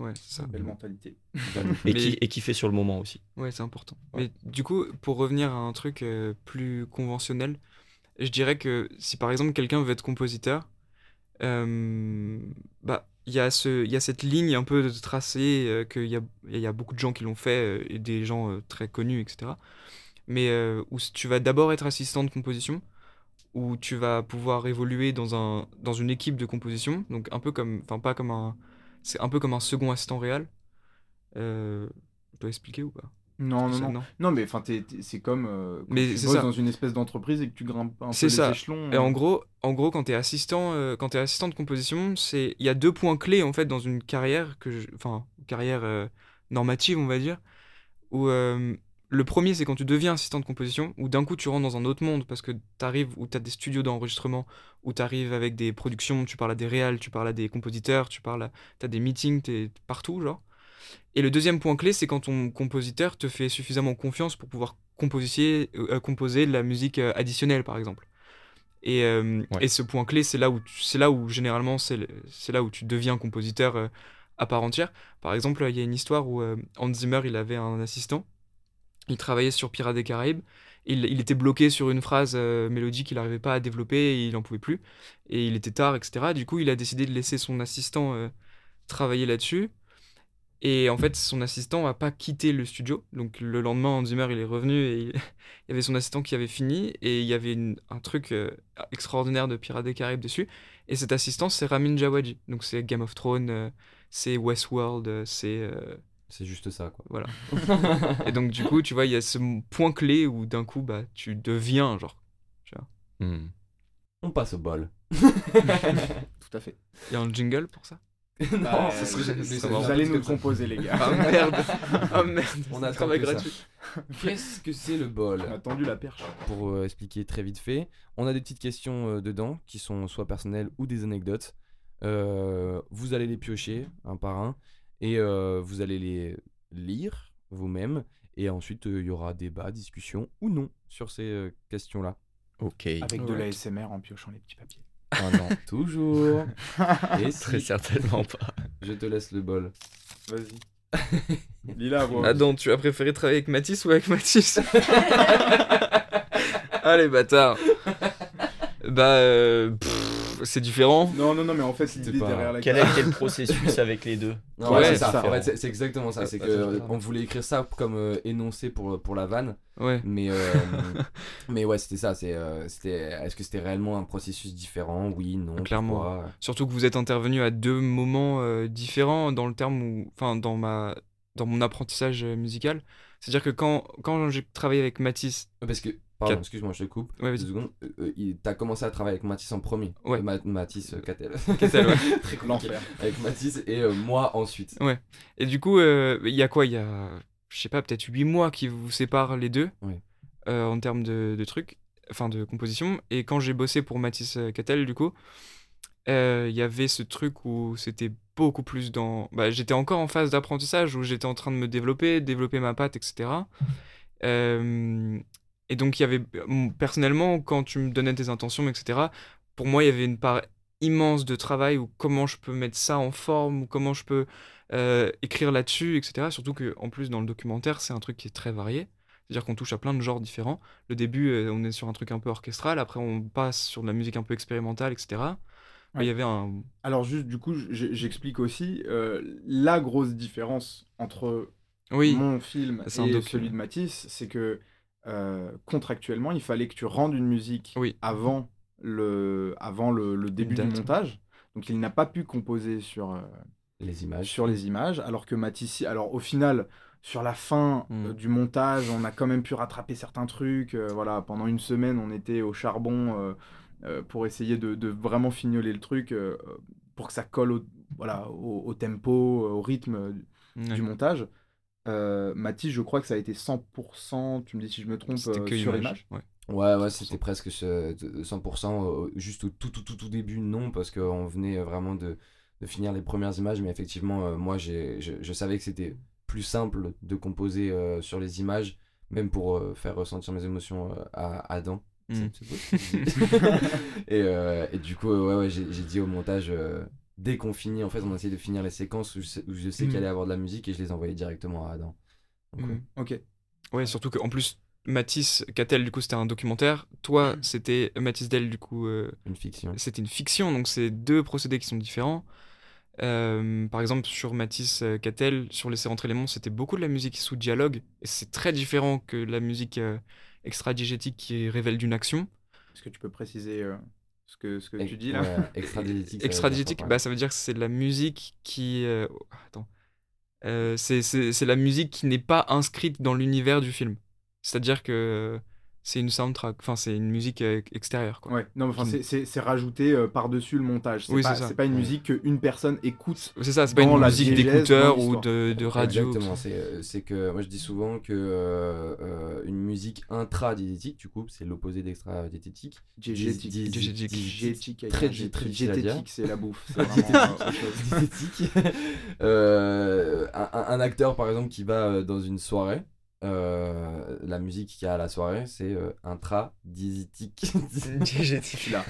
Ouais, c'est ça. Belle mentalité. Et, Mais- qui, et qui fait sur le moment aussi. Ouais, c'est important. Ouais. Mais du coup, pour revenir à un truc euh, plus conventionnel, je dirais que si par exemple quelqu'un veut être compositeur, euh, bah il y a ce, il y a cette ligne un peu de tracé euh, qu'il y a, il y a beaucoup de gens qui l'ont fait euh, et des gens euh, très connus, etc. Mais euh, où tu vas d'abord être assistant de composition, où tu vas pouvoir évoluer dans un, dans une équipe de composition, donc un peu comme, enfin pas comme un, c'est un peu comme un second assistant réel. Euh, je dois expliquer ou pas? Non, non, Ça, non. Non, mais enfin, t'es- c'est comme euh, quand Mais tu bosses ça. dans une espèce d'entreprise et que tu grimpes un peu C'est les ça. échelons. Et euh, en gros, en gros, quand t'es assistant, euh, quand t'es assistant de composition, c'est il y a deux points clés en fait dans une carrière que, je- enfin, carrière euh, normative, on va dire. Où euh, le premier, c'est quand tu deviens assistant de composition, où d'un coup tu rentres dans un autre monde parce que t'arrives où t'as des studios d'enregistrement, où t'arrives avec des productions, tu parles à des réals, tu parles à des compositeurs, tu parles, à... t'as des meetings, t'es partout, genre. Et le deuxième point clé, c'est quand ton compositeur te fait suffisamment confiance pour pouvoir composer, euh, composer de la musique euh, additionnelle, par exemple. Et, euh, Ouais. et ce point clé, c'est là où, tu- c'est là où généralement, c'est là où tu deviens compositeur euh, à part entière. Par exemple, il y a une histoire où euh, Hans Zimmer, il avait un assistant. Il travaillait sur Pirates des Caraïbes. Il, était bloqué sur une phrase euh, mélodique qu'il n'arrivait pas à développer et il n'en pouvait plus. Et il était tard, etc. Du coup, il a décidé de laisser son assistant euh, travailler là-dessus. Et en fait, son assistant n'a pas quitté le studio. Donc le lendemain, Hans Zimmer, il est revenu et il, y avait son assistant qui avait fini. Et il y avait un truc euh, extraordinaire de Pirates des Caraïbes dessus. Et cet assistant, c'est Ramin Djawadi. Donc c'est Game of Thrones, euh, c'est Westworld, c'est... C'est juste ça, quoi. voilà. et donc du coup, tu vois, il y a ce point clé où d'un coup, bah, tu deviens, genre... Hmm. On passe au bol. Tout à fait. Il y a un jingle pour ça? Bah, ce serait- vous- ce serait allez nous le composer, les gars. Ah merde Ah merde On attend travail gratuit. Qu'est-ce que c'est le bol? On a tendu la perche. Pour euh, expliquer très vite fait, on a des petites questions euh, dedans qui sont soit personnelles ou des anecdotes. Euh, vous allez les piocher un par un et euh, vous allez les lire vous-même. Et ensuite, euh, il y aura débat, discussion ou non sur ces euh, questions-là. Ok. Avec de Ouais. l'ASMR en piochant les petits papiers. Ah non, toujours. Et Très certainement pas. je te laisse le bol. Vas-y. Lila, voix. Adam, tu as préféré travailler avec Mathis ou avec Mathis? Allez, bâtard Bah, euh, pff, c'est différent. Non, non, non, mais en fait, l'idée pas- derrière la Quel a été le processus avec les deux Non, Ouais, ouais, c'est ça. En fait, c'est- exactement ça. C'est que euh, on voulait écrire ça comme euh, énoncé pour, pour la vanne. Ouais. Mais, euh, mais ouais, c'était ça. C'est, euh, c'était, est-ce que c'était réellement un processus différent? Oui, non. Clairement. pourquoi Surtout que vous êtes intervenu à deux moments euh, différents dans le terme où, enfin, dans ma, dans mon apprentissage euh, musical. C'est-à-dire que quand, quand j'ai travaillé avec Mathis, Euh, Parce que, pardon, Cat- excuse-moi, je te coupe. Ouais, deux secondes. Euh, euh, il- t'as commencé à travailler avec Mathis en premier. Ouais. Ma- Mathis euh, Catel. Catel, ouais. Très. L'enfer. Avec Mathis et euh, moi ensuite. et du coup, euh, il y a quoi? Il y a, je sais pas, peut-être huit mois qui vous séparent les deux Ouais. euh, en termes de, de trucs, enfin de composition. Et quand j'ai bossé pour Mathis Cattel, du coup, euh, il y avait ce truc où c'était beaucoup plus dans. Bah, j'étais encore en phase d'apprentissage où j'étais en train de me développer, développer ma patte, etc. Euh, et donc, il y avait. bon, Personnellement, quand tu me donnais tes intentions, etc., pour moi, il y avait une part immense de travail où comment je peux mettre ça en forme, ou comment je peux euh, écrire là-dessus, etc. Surtout que en plus, dans le documentaire, c'est un truc qui est très varié. C'est-à-dire qu'on touche à plein de genres différents. Le début, euh, on est sur un truc un peu orchestral, après on passe sur de la musique un peu expérimentale, etc. Il y avait un... Alors, juste, du coup, j'explique aussi euh, la grosse différence entre Oui, mon film et celui de Matisse, c'est que euh, contractuellement, il fallait que tu rendes une musique Oui. avant le, avant le, le début du montage. Donc, il n'a pas pu composer sur, euh, Les images. sur les images, alors que Matisse, alors au final, sur la fin Mm. euh, du montage, on a quand même pu rattraper certains trucs. voilà, pendant une semaine, on était au charbon pour essayer de, de vraiment fignoler le truc pour que ça colle au, voilà, au, au tempo, au rythme du montage. Euh, Matisse, je crois que ça a été 100%, tu me dis si je me trompe, C'était euh, que sur image. image. Ouais. Ouais, ouais, c'était presque ce- de- 100%. euh, juste au tout, tout, tout, tout début, non, parce qu'on venait euh, vraiment de, de finir les premières images. Mais effectivement, euh, moi, je, je savais que c'était plus simple de composer euh, sur les images, même pour euh, faire ressentir mes émotions euh, à Adam. Mm. Dis. et, euh, et du coup, ouais, ouais, j'ai, j'ai dit au montage, euh, dès qu'on finit, en fait, on essayé de finir les séquences où je sais, où je sais Mm. qu'il allait y avoir de la musique et je les envoyais directement à Adam. Donc, ouais. Mm. Ok. Ouais, surtout qu'en plus, Matisse Cattel, du coup, c'était un documentaire. Toi, c'était Matisse Dell, du coup, euh, Une fiction. c'était une fiction. Donc, c'est deux procédés qui sont différents. Euh, par exemple, sur Matisse euh, Cattel, sur Laisser rentrer les monstres, c'était beaucoup de la musique sous dialogue. Et c'est très différent que la musique euh, extra-digétique qui révèle d'une action. Est-ce que tu peux préciser euh, ce que, ce que tu dis là ouais, bah, ça veut dire que c'est de la musique qui. euh, Attends. Euh, c'est la musique qui n'est pas inscrite dans l'univers du film. C'est-à-dire que c'est une soundtrack, enfin, c'est une musique euh, extérieure. Quoi. Ouais, non, enfin, c'est- rajouté euh, par-dessus le montage. C'est Oui, pas, pas une Ouais. musique qu'une personne écoute. C'est ça, c'est pas une musique d'écouteur ou de, de radio. Exactement, c'est euh, c'est que moi je dis souvent que euh, euh, une musique intradiégétique, du coup, c'est l'opposé Diégétique. Diégétique, Très- diététique, c'est la bouffe. Euh, un, acteur, par exemple, qui va dans une soirée, euh, la musique qu'il y a à la soirée, c'est euh, intradiégétique. Celui-là.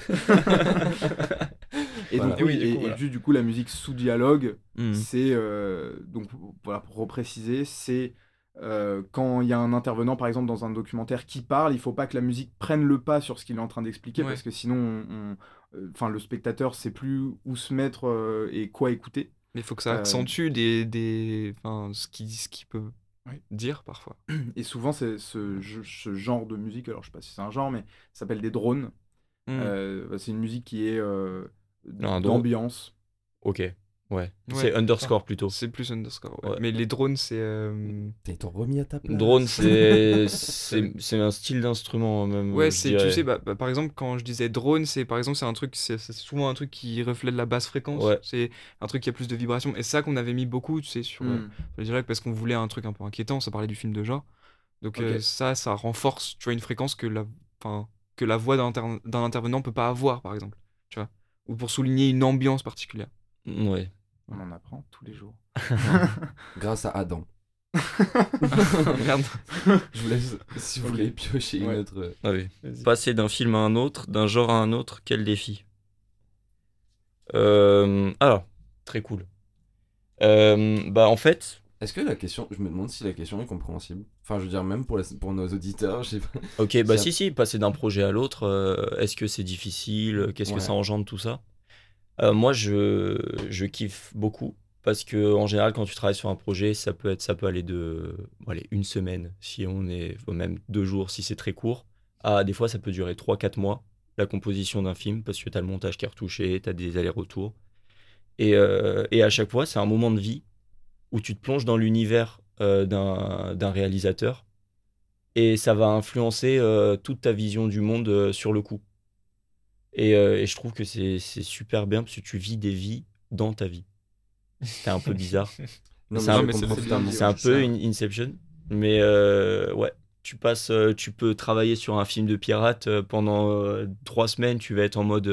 Et Voilà. donc, Et oui, du et, coup, et voilà. juste du coup, la musique sous dialogue, Hmm. c'est euh, donc voilà pour repréciser, c'est euh, quand il y a un intervenant par exemple dans un documentaire qui parle, il faut pas que la musique prenne le pas sur ce qu'il est en train d'expliquer Ouais. parce que sinon, on- on- euh, enfin le spectateur sait plus où se mettre euh, et quoi écouter. Mais il faut que ça Euh, accentue des, des... Enfin, ce qu'il ce qu'il peut Oui. dire parfois. Et souvent, c'est ce, genre de musique, alors je sais pas si c'est un genre, mais ça s'appelle des drones. Mm. Euh, bah, c'est une musique qui est euh, d'ambiance. Ok. Ouais. Ouais. C'est underscore plutôt. C'est plus underscore. ouais. Ouais. Mais les drones, c'est. euh, T'as été remis à ta place. Drone, c'est c'est c'est un style d'instrument même. Ouais, c'est, tu sais, bah, bah, par exemple, quand je disais drone, c'est par exemple, c'est un truc, c'est c'est souvent un truc qui reflète la basse fréquence. Ouais. C'est un truc qui a plus de vibrations. Et ça qu'on avait mis beaucoup, tu sais, sur, euh, Mm. sur les directs parce qu'on voulait un truc un peu inquiétant, ça parlait du film de genre. Donc euh, ça, ça renforce, tu vois, une fréquence que la, enfin, que la voix d'un inter- d'un intervenant peut pas avoir, par exemple, tu vois. Ou pour souligner une ambiance particulière. Ouais. On en apprend tous les jours. Grâce à Adam. Merde. Je vous laisse, si vous voulez, piocher une autre. euh, Ah oui. Passer d'un film à un autre, d'un genre à un autre, quel défi? Euh, Alors, très cool. Euh, bah en fait, Est-ce que la question, je me demande si la question est compréhensible? Enfin, je veux dire, même pour, la- pour nos auditeurs, je sais pas. ok, bah si si, passer d'un projet à l'autre, euh, est-ce que c'est difficile? Qu'est-ce Ouais. que ça engendre tout ça? Euh, Moi, je kiffe beaucoup parce que en général, quand tu travailles sur un projet, ça peut aller de, une semaine si on est, même deux jours si c'est très court, à des fois ça peut durer 3-4 mois la composition d'un film parce que tu as le montage qui est retouché, tu as des allers-retours. Et, euh, et à chaque fois, c'est un moment de vie où tu te plonges dans l'univers euh, d'un réalisateur et ça va influencer toute ta vision du monde sur le coup. Et, euh, et je trouve que c'est super bien parce que tu vis des vies dans ta vie. C'est un peu bizarre. C'est un- peu une Inception. Mais euh, ouais, tu passes, euh, tu peux travailler sur un film de pirate pendant trois semaines. Tu vas être en mode,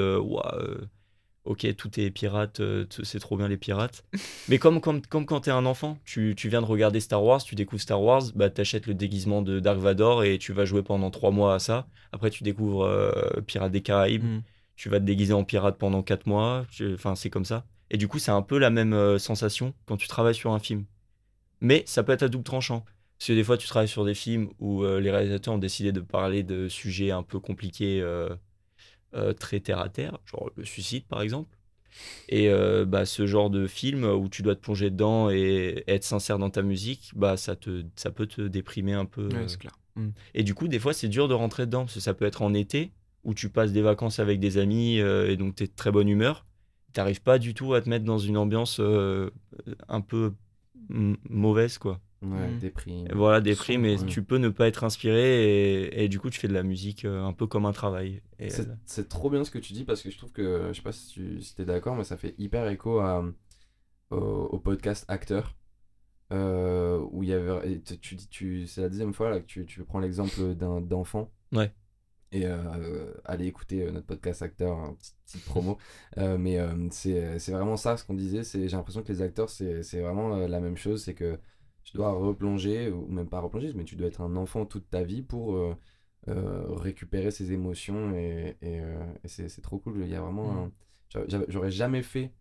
ok, tout est pirate, euh, c'est trop bien les pirates. Mais comme, comme, comme quand t'es un enfant, tu, tu viens de regarder Star Wars, tu découvres Star Wars, bah t'achètes le déguisement de Dark Vador et tu vas jouer pendant trois mois à ça. Après, tu découvres euh, Pirates des Caraïbes Mm. tu vas te déguiser en pirate pendant 4 mois, enfin c'est comme ça. Et du coup, c'est un peu la même euh, sensation quand tu travailles sur un film. Mais ça peut être à double tranchant. Parce que des fois, tu travailles sur des films où euh, les réalisateurs ont décidé de parler de sujets un peu compliqués, euh, très terre à terre, genre le suicide par exemple. Et euh, bah, ce genre de film où tu dois te plonger dedans et être sincère dans ta musique, bah, ça, te, ça peut te déprimer un peu. Ouais, euh, clair. Mm. et du coup, des fois, c'est dur de rentrer dedans, parce que ça peut être en été, où tu passes des vacances avec des amis, et donc tu es de très bonne humeur. T'arrives pas du tout à te mettre dans une ambiance un peu mauvaise, quoi. Ouais, Mm. déprime. Et voilà, des primes, et ouais. tu peux ne pas être inspiré, et, et du coup, tu fais de la musique euh, un peu comme un travail. Et, C'est c'est trop bien ce que tu dis parce que je trouve que, je sais pas si tu si es d'accord, mais ça fait hyper écho à, au, au podcast Acteur. euh, où il y avait. tu, tu dis, tu, c'est la deuxième fois là, que tu, tu prends l'exemple d'un d'enfant. Ouais. Et euh, allez écouter euh, notre podcast Acteur, un petit, petite promo. Euh, mais euh, c'est c'est vraiment ça ce qu'on disait. c'est J'ai l'impression que les acteurs, c'est c'est vraiment la même chose. C'est que tu dois replonger, ou même pas replonger, mais tu dois être un enfant toute ta vie pour. euh, euh, récupérer ses émotions et, et, euh, et c'est trop cool. Il y a vraiment Mm. un- J'aurais jamais fait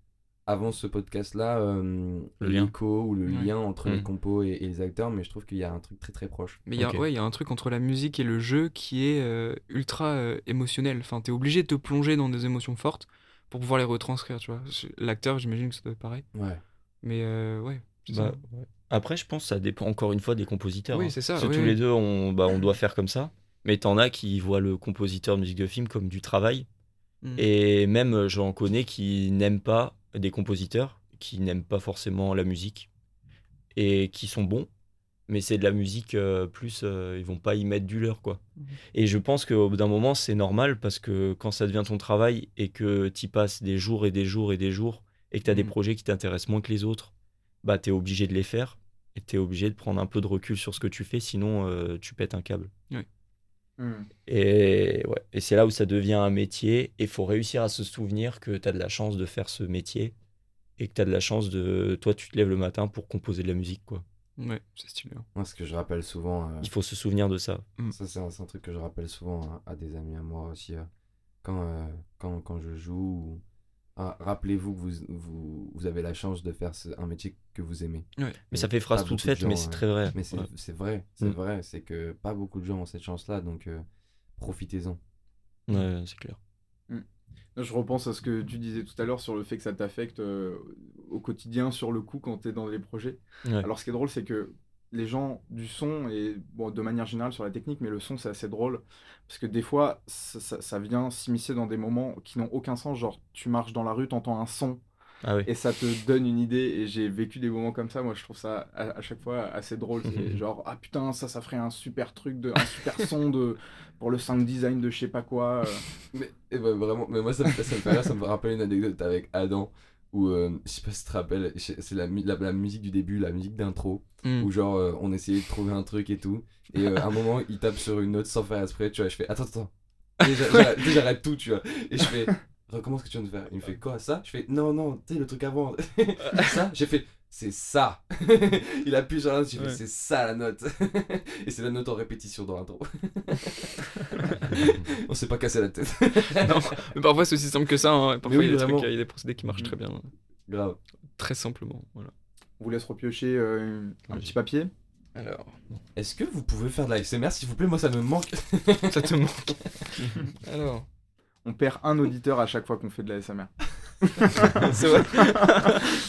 avant ce podcast-là euh, Le lien. l'écho ou le Ouais. lien entre les Mm. compos et, et les acteurs, mais je trouve qu'il y a un truc très très proche. Mais il y a- Ok. ouais, il y a un truc entre la musique et le jeu qui est euh, ultra euh, émotionnel. Enfin, t'es obligé de te plonger dans des émotions fortes pour pouvoir les retranscrire, tu vois. L'acteur, j'imagine que ça doit être pareil. Ouais. Mais euh, ouais, bah, ouais. Après, je pense que ça dépend encore une fois des compositeurs. Oui, hein. c'est ça, Parce que oui, tous oui. les deux, on, bah, on doit faire comme ça. Mais t'en as qui voient le compositeur de musique de film comme du travail. Mm. Et même, euh, j'en connais qui n'aiment pas des compositeurs, qui n'aiment pas forcément la musique, et qui sont bons, mais c'est de la musique euh, plus, euh, ils vont pas y mettre du leur, quoi. Mhm. Et je pense qu'au bout d'un moment, c'est normal, parce que quand ça devient ton travail, et que tu passes des jours et des jours et des jours, et que tu as des Mhm. projets qui t'intéressent moins que les autres, bah tu es obligé de les faire, et tu es obligé de prendre un peu de recul sur ce que tu fais, sinon euh, tu pètes un câble. Hmm. Et, ouais. et c'est là où ça devient un métier. Et il faut réussir à se souvenir que tu as de la chance de faire ce métier. Et que tu as de la chance de. Toi, tu te lèves le matin pour composer de la musique. quoi. Ouais, c'est stylé. hein. Moi, ce que je rappelle souvent, euh, Il faut se souvenir de ça. ça c'est un, truc que je rappelle souvent à, à des amis à moi aussi, euh, quand, euh, quand, quand je joue. Ah, Rappelez-vous que vous, vous, vous avez la chance de faire ce- un métier que vous aimez. Ouais. Mais Et ça fait phrase toute faite, mais c'est euh, très vrai. Mais c'est Ouais. c'est vrai, c'est Mm. vrai, c'est que pas beaucoup de gens ont cette chance-là, donc euh, profitez-en. Ouais, c'est clair. Je repense à ce que tu disais tout à l'heure sur le fait que ça t'affecte euh, au quotidien sur le coup quand tu es dans les projets. Ouais. Alors ce qui est drôle, c'est que les gens du son, et bon, de manière générale sur la technique, mais le son c'est assez drôle, parce que des fois ça, ça- ça vient s'immiscer dans des moments qui n'ont aucun sens, genre tu marches dans la rue, t'entends un son, Ah oui. et ça te donne une idée, et j'ai vécu des moments comme ça, moi je trouve ça à, à chaque fois assez drôle, c'est genre, ah putain, ça, ça ferait un super truc, de, un super son de, pour le sound design de je sais pas quoi. euh. Mais et bah, vraiment, mais moi ça me, fait- ça me fait rire, ça me rappelle une anecdote avec Adam où euh, je sais pas si tu te rappelles, c'est la, mu- la, la musique du début, la musique d'intro, Hmm. où genre euh, on essayait de trouver un truc et tout, et euh, à un moment il tape sur une note sans faire exprès, tu vois, je fais attends, attends, déjà, j'arrête tout, tu vois, et je fais recommence ce que tu viens de faire? Il me fait quoi ça? Je fais non, non, tu sais le truc avant, ça J'ai fait c'est ça Il appuie sur la note, Ouais. c'est ça la note, et c'est la note en répétition dans l'intro. on s'est pas cassé la tête. non, mais parfois c'est aussi simple que ça. hein. Parfois oui, il y a des trucs, il y a des procédés qui marchent très bien, Grave. très simplement. Voilà. On vous laisse repiocher euh, un petit papier. Alors, Est-ce que vous pouvez faire de la SMR s'il vous plaît? Moi ça me manque. ça te manque. Alors, On perd un auditeur à chaque fois qu'on fait de la SMR. c'est vrai.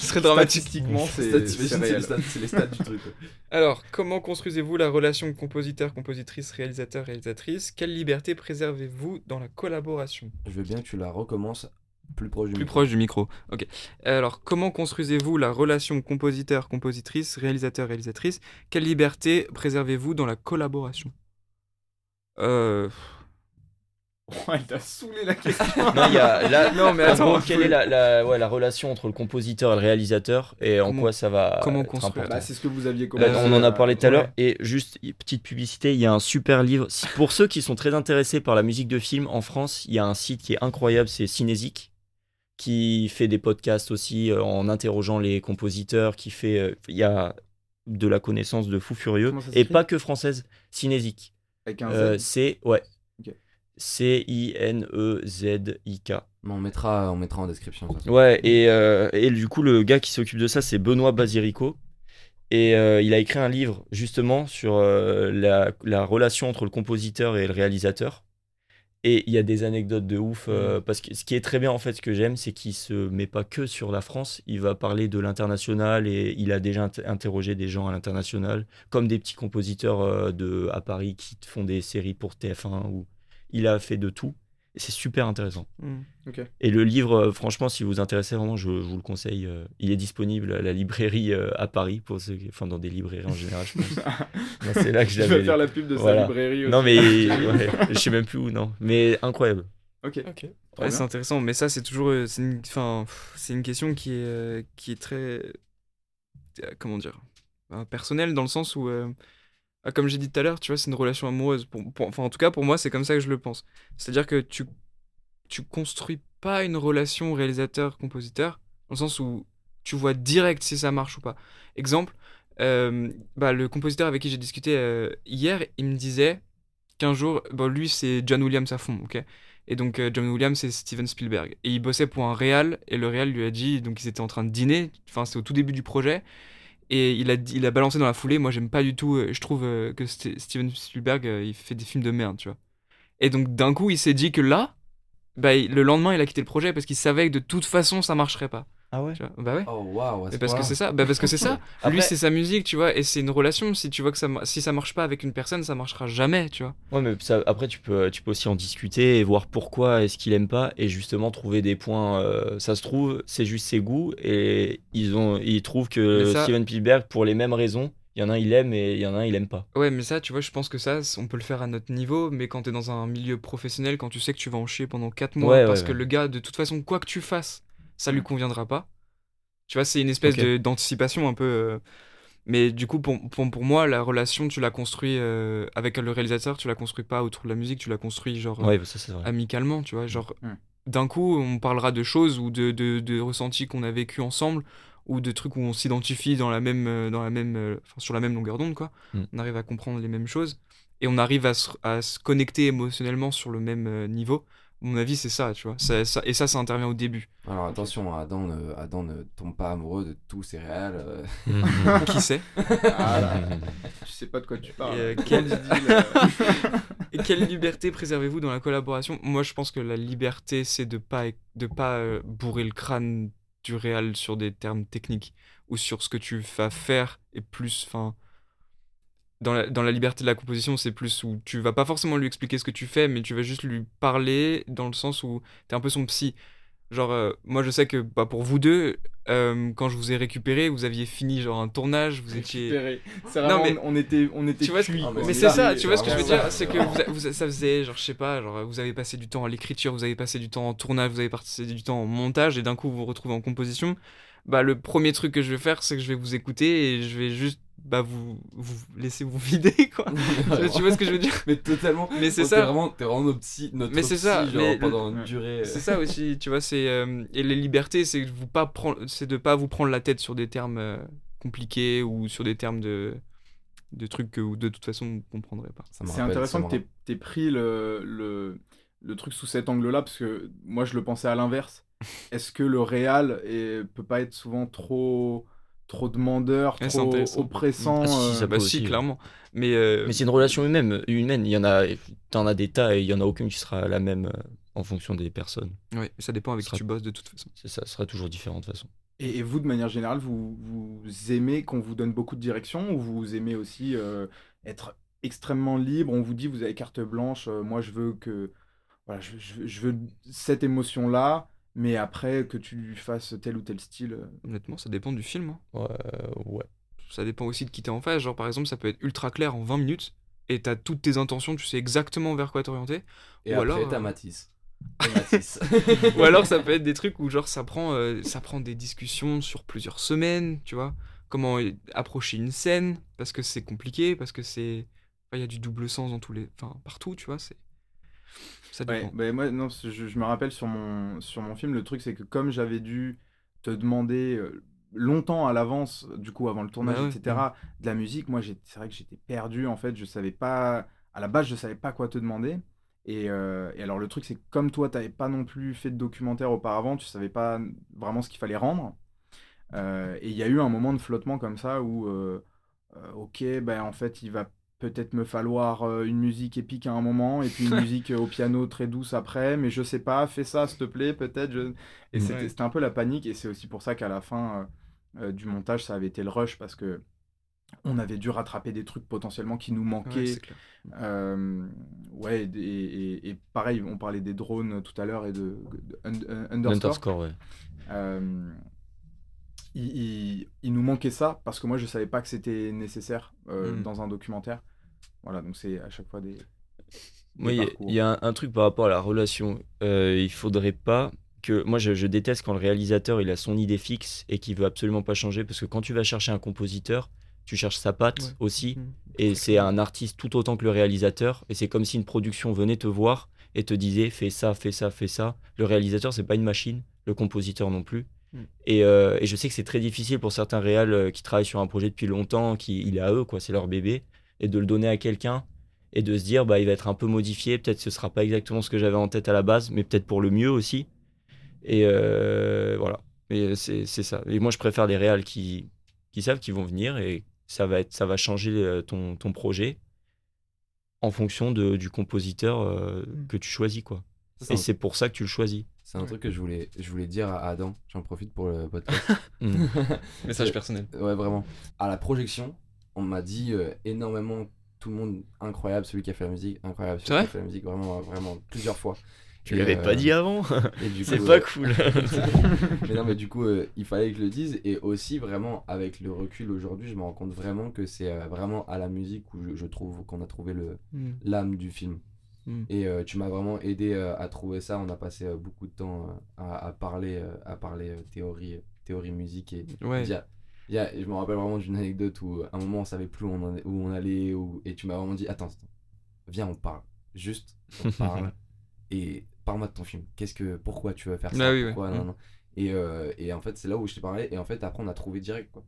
Ce serait dramatique. Statistiquement, c'est les stats, c'est les stats du truc. Alors, comment construisez-vous la relation compositeur, compositrice, réalisateur, réalisatrice? Quelle liberté préservez-vous dans la collaboration? Je veux bien que tu la recommences plus proche du Plus micro. proche du micro. Ok. Alors, comment construisez-vous la relation compositeur, compositrice, réalisateur, réalisatrice? Quelle liberté préservez-vous dans la collaboration? Euh. Oh, elle t'a saoulé la question. Non, y a là. Non, mais en attends, gros, quelle est la, la, ouais, la relation entre le compositeur et le réalisateur et en Comment- quoi ça va comment être construire important Bah, c'est ce que vous aviez Bah, commencé. on en a parlé tout à l'heure. Et juste, petite publicité, il y a un super livre. Pour ceux qui sont très intéressés par la musique de film en France, il y a un site qui est incroyable, c'est Cinésique, qui fait des podcasts aussi euh, en interrogeant les compositeurs, qui fait... euh, Il y a de la connaissance de fou furieux. Et pas que française, Cinésique. Avec un Euh, c'est... Ouais. C-I-N-E-Z-I-K. On mettra, on mettra en description. ça. Ouais, et, euh, et du coup, le gars qui s'occupe de ça, c'est Benoît Basirico. Et euh, il a écrit un livre justement sur euh, la, la relation entre le compositeur et le réalisateur. Et il y a des anecdotes de ouf. Parce que ce qui est très bien, en fait, ce que j'aime, c'est qu'il se met pas que sur la France. Il va parler de l'international et il a déjà inter- interrogé des gens à l'international, comme des petits compositeurs de, à Paris qui font des séries pour TF1. Ou il a fait de tout. Et c'est super intéressant. hmm. Et le livre, euh, franchement, si vous vous intéressez vraiment, je, je vous le conseille. euh, il est disponible à la librairie euh, à Paris, pour ceux, qui- enfin dans des librairies en général, je pense. C'est là que je Je vais faire la pub de Voilà. sa librairie aussi. Non mais ouais, je sais même plus où, non. Mais incroyable. Ok. Ok. Trop Ouais, c'est intéressant, mais ça, c'est toujours. C'est une, enfin, pff, c'est une question qui est, qui est très. comment dire Personnelle, dans le sens où. euh, ah, comme j'ai dit tout à l'heure, tu vois, c'est une relation amoureuse. Enfin, en tout cas, pour moi, c'est comme ça que je le pense. C'est-à-dire que tu, tu construis pas une relation réalisateur-compositeur, dans le sens où tu vois direct si ça marche ou pas. Exemple, euh, bah, le compositeur avec qui j'ai discuté euh, hier, il me disait qu'un jour, bon, lui, c'est John Williams à fond, ok? Et donc euh, John Williams c'est Steven Spielberg. Et il bossait pour un réal et le réal lui a dit, donc ils étaient en train de dîner, enfin c'est au tout début du projet, et il a, il a balancé dans la foulée, moi j'aime pas du tout, euh, je trouve euh, que St- Steven Spielberg euh, il fait des films de merde, tu vois. Et donc d'un coup il s'est dit que là, bah, le lendemain il a quitté le projet parce qu'il savait que de toute façon ça marcherait pas. Ah ouais Tu vois. Bah ouais. Oh Mais parce que c'est ça, bah parce que c'est ça. Après- Lui c'est sa musique, tu vois, et c'est une relation. Si tu vois que ça, si ça marche pas avec une personne, ça marchera jamais, tu vois. Ouais, mais ça, après tu peux, tu peux aussi en discuter et voir pourquoi est-ce qu'il aime pas et justement trouver des points. euh, ça se trouve, c'est juste ses goûts et ils ont, ils trouvent que ça- Steven Spielberg pour les mêmes raisons. Il y en a un il aime et il y en a un il aime pas. Ouais, mais ça, tu vois, je pense que ça, on peut le faire à notre niveau, mais quand t'es dans un milieu professionnel, quand tu sais que tu vas en chier pendant 4 mois, Ouais, parce ouais, que ouais. le gars, de toute façon, quoi que tu fasses, ça lui conviendra pas. Tu vois, c'est une espèce Ok. de- d'anticipation un peu. euh, Mais du coup, pour, pour, pour moi, la relation, tu la construis euh, avec le réalisateur, tu la construis pas autour de la musique, tu la construis genre Ouais, bah, ça vrai. amicalement, tu vois. Genre, Mm. d'un coup, on parlera de choses ou de, de, de ressentis qu'on a vécu ensemble ou de trucs où on s'identifie dans la même, euh, dans la même, euh, enfin, sur la même longueur d'onde, quoi. On arrive à comprendre les mêmes choses et on arrive à se, à se connecter émotionnellement sur le même euh, niveau. À mon avis, c'est ça, tu vois. Ça- ça- et ça, ça intervient au début. Alors attention, Adam ne, Adam ne tombe pas amoureux de tous ses réals. euh. Qui sait Ah là, tu sais pas de quoi tu parles. Et, euh, Et quelle liberté préservez-vous dans la collaboration? Moi, je pense que la liberté, c'est de pas de pas euh, bourrer le crâne du réel sur des termes techniques ou sur ce que tu vas faire et plus, enfin, dans la, dans la liberté de la composition, c'est plus où tu vas pas forcément lui expliquer ce que tu fais, mais tu vas juste lui parler dans le sens où t'es un peu son psy. Genre, euh, moi je sais que bah, pour vous deux, euh, quand je vous ai récupéré, vous aviez fini genre un tournage, vous étiez. Récupéré. C'est Non, vraiment, mais- on était, on était Tu vois ce- Ah, quoi. Mais c'est est ça, tu vois ce que je veux vraiment dire, c'est que vous, vous- ça faisait, genre, je sais pas, genre, vous avez passé du temps à l'écriture, vous avez passé du temps en tournage, vous avez passé du temps en montage, et d'un coup vous vous retrouvez en composition. Bah, le premier truc que je vais faire, c'est que je vais vous écouter et je vais juste, bah, vous, vous laisser vous vider, quoi. tu, vois, tu vois ce que je veux dire? Mais totalement. Mais c'est Oh, ça. T'es vraiment, t'es vraiment notre psy, notre Mais c'est ça, genre, mais le- pendant une durée. euh, C'est ça aussi, tu vois, c'est euh, et les libertés, c'est de vous pas prendre, c'est de pas vous prendre la tête sur des termes euh, compliqués ou sur des termes de de trucs que de toute façon vous comprendrez pas. C'est intéressant que me tu aies pris le, le, le truc sous cet angle-là, parce que moi je le pensais à l'inverse. Est-ce que le réal est, peut pas être souvent trop, trop demandeur, Ouais, trop intéressant. oppressant Ah, si, euh, ça Bah si, ouais. clairement. Mais, euh, Mais c'est une relation humaine. humaine. Il y en a, t'en as des tas et il y en a aucune qui sera la même euh, en fonction des personnes. ouais, ça dépend avec qui sera- tu bosses de toute façon. C'est ça, ça sera toujours différent de toute façon. Et, et vous, de manière générale, vous, vous aimez qu'on vous donne beaucoup de direction ou vous aimez aussi euh, être extrêmement libre? On vous dit, vous avez carte blanche, euh, moi je veux que. Voilà, je, je- je veux cette émotion-là, mais après que tu fasses tel ou tel style. euh, Honnêtement, ça dépend du film. hein. Ouais, ouais. Ça dépend aussi de qui t'es en face. Genre, par exemple, ça peut être ultra clair en 20 minutes et t'as toutes tes intentions, tu sais exactement vers quoi t'orienter. Et Ou après, alors, t'as euh, Matisse. Ou alors, ça peut être des trucs où, genre, ça prend, euh, ça prend des discussions sur plusieurs semaines, tu vois. Comment euh, approcher une scène, parce que c'est compliqué, parce que c'est. enfin, Il y a du double sens dans tous les. Enfin, partout, tu vois. c'est Ça Ouais, dépend. bah, moi, non, je, je me rappelle sur mon, sur mon film, le truc, c'est que comme j'avais dû te demander euh, longtemps à l'avance, du coup, avant le tournage, Bah ouais, etc., de la musique, moi, j'ai- c'est vrai que j'étais perdu, en fait, je savais pas, à la base, je savais pas quoi te demander. Et, euh, et alors, le truc, c'est que comme toi, t'avais pas non plus fait de documentaire auparavant, tu savais pas vraiment ce qu'il fallait rendre. Euh, et il y a eu un moment de flottement comme ça où, ok, ben en fait, il va peut-être me falloir euh, une musique épique à un moment et puis une musique euh, au piano très douce après, mais je sais pas, fais ça s'il te plaît, peut-être. je- Et c'était Ouais. c'était un peu la panique et c'est aussi pour ça qu'à la fin euh, du montage, ça avait été le rush parce que on avait dû rattraper des trucs potentiellement qui nous manquaient. Euh, ouais, et, et- et pareil, on parlait des drones tout à l'heure et de, de un- un- Underscore. L'underscore, ouais. Euh, il, il- il nous manquait ça parce que moi je savais pas que c'était nécessaire euh, Mm. dans un documentaire. Voilà, donc c'est à chaque fois des. Moi, il y a- y, un, un truc par rapport à la relation. Euh, il faudrait pas que. Moi, je, je déteste quand le réalisateur il a son idée fixe et qu'il veut absolument pas changer parce que quand tu vas chercher un compositeur, tu cherches sa patte Ouais. aussi. Mhm. Et c'est un artiste tout autant que le réalisateur. Et c'est comme si une production venait te voir et te disait fais ça, fais ça, fais ça. Le réalisateur, c'est pas une machine, le compositeur non plus. Mm. Et, euh, et je sais que c'est très difficile pour certains réals euh, qui travaillent sur un projet depuis longtemps, qui il est à eux, quoi, c'est leur bébé, et de le donner à quelqu'un et de se dire bah il va être un peu modifié, peut-être ce sera pas exactement ce que j'avais en tête à la base, mais peut-être pour le mieux aussi. Et euh, voilà. Et c'est c'est ça. Et moi je préfère les réals qui, qui savent qu'ils vont venir et ça va être ça va changer ton, ton projet en fonction de, du compositeur euh, Mm. que tu choisis quoi. Et c'est pour ça que tu le choisis. C'est un truc que je voulais, je voulais dire à Adam. J'en profite pour le podcast. Mm. Message personnel. Ouais, vraiment. À la projection, on m'a dit euh, énormément, tout le monde incroyable, celui qui a fait la musique, incroyable, celui qui a fait la musique, vraiment, vraiment, plusieurs fois. Tu Et, l'avais euh, pas dit avant C'est pas euh, cool. mais non, mais du coup, euh, il fallait que je le dise. Et aussi, vraiment, avec le recul aujourd'hui, je me rends compte vraiment que c'est euh, vraiment à la musique où je, je trouve qu'on a trouvé le Mm. l'âme du film. Mm. Et euh, tu m'as vraiment aidé euh, à trouver ça. On a passé euh, beaucoup de temps à, à parler, à parler théorie, théorie musique. Et Ouais. il y a- il y a- je me rappelle vraiment d'une anecdote où à un moment on savait plus où on, où allait. Où, et tu m'as vraiment dit Attends, attends, viens, on parle. Juste, on parle. et parle-moi de ton film. Qu'est-ce que, pourquoi tu veux faire ça? Ah oui, pourquoi, Mm. non, non. Et, et en fait, c'est là où je t'ai parlé. Et en fait, après, on a trouvé direct. Quoi.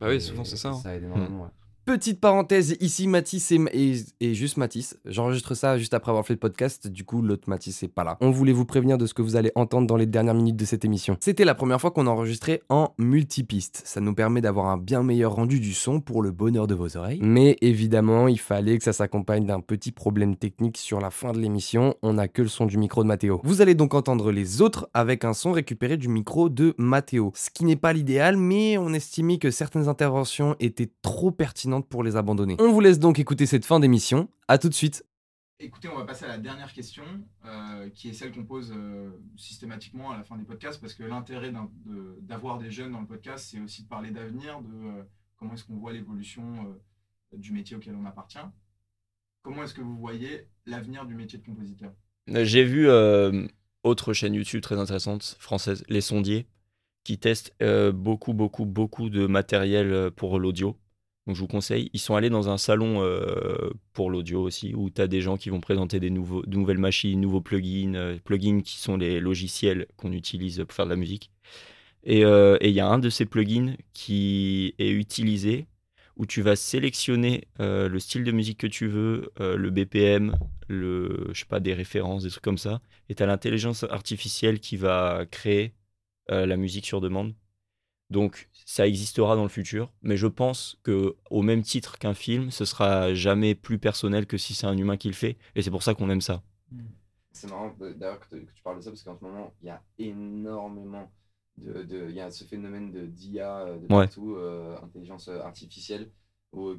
Bah oui, Et souvent c'est ça. hein. Ça aide énormément. ouais. Petite parenthèse, ici Mathis et, juste Mathis. J'enregistre ça juste après avoir fait le podcast, du coup l'autre Mathis est pas là. On voulait vous prévenir de ce que vous allez entendre dans les dernières minutes de cette émission. C'était la première fois qu'on enregistrait en multipiste. Ça nous permet d'avoir un bien meilleur rendu du son pour le bonheur de vos oreilles. Mais évidemment, il fallait que ça s'accompagne d'un petit problème technique sur la fin de l'émission. On n'a que le son du micro de Mathéo. Vous allez donc entendre les autres avec un son récupéré du micro de Mathéo. Ce qui n'est pas l'idéal, mais on estimait que certaines interventions étaient trop pertinentes pour les abandonner. On vous laisse donc écouter cette fin d'émission. À tout de suite. Écoutez, on va passer à la dernière question, euh, qui est celle qu'on pose euh, systématiquement à la fin des podcasts, parce que l'intérêt de- d'avoir des jeunes dans le podcast, c'est aussi de parler d'avenir, de euh, comment est-ce qu'on voit l'évolution euh, du métier auquel on appartient. Comment est-ce que vous voyez l'avenir du métier de compositeur? J'ai vu euh, autre chaîne YouTube très intéressante, française, Les Sondiers, qui testent euh, beaucoup, beaucoup, beaucoup de matériel pour l'audio. Donc je vous conseille, ils sont allés dans un salon euh, pour l'audio aussi, où tu as des gens qui vont présenter des de nouvelles machines, nouveaux plugins, euh, plugins qui sont les logiciels qu'on utilise pour faire de la musique. Et euh, et il y a un de ces plugins qui est utilisé, où tu vas sélectionner le style de musique que tu veux, le BPM, le, je sais pas, des références, des trucs comme ça. Et tu as l'intelligence artificielle qui va créer la musique sur demande. Donc ça existera dans le futur, mais je pense que au même titre qu'un film, ce sera jamais plus personnel que si c'est un humain qui le fait, et c'est pour ça qu'on aime ça. C'est marrant d'ailleurs que, que tu parles de ça parce qu'en ce moment, il y a énormément de. de- Il y a ce phénomène de d'IA euh, de Ouais. partout, euh, intelligence euh, artificielle,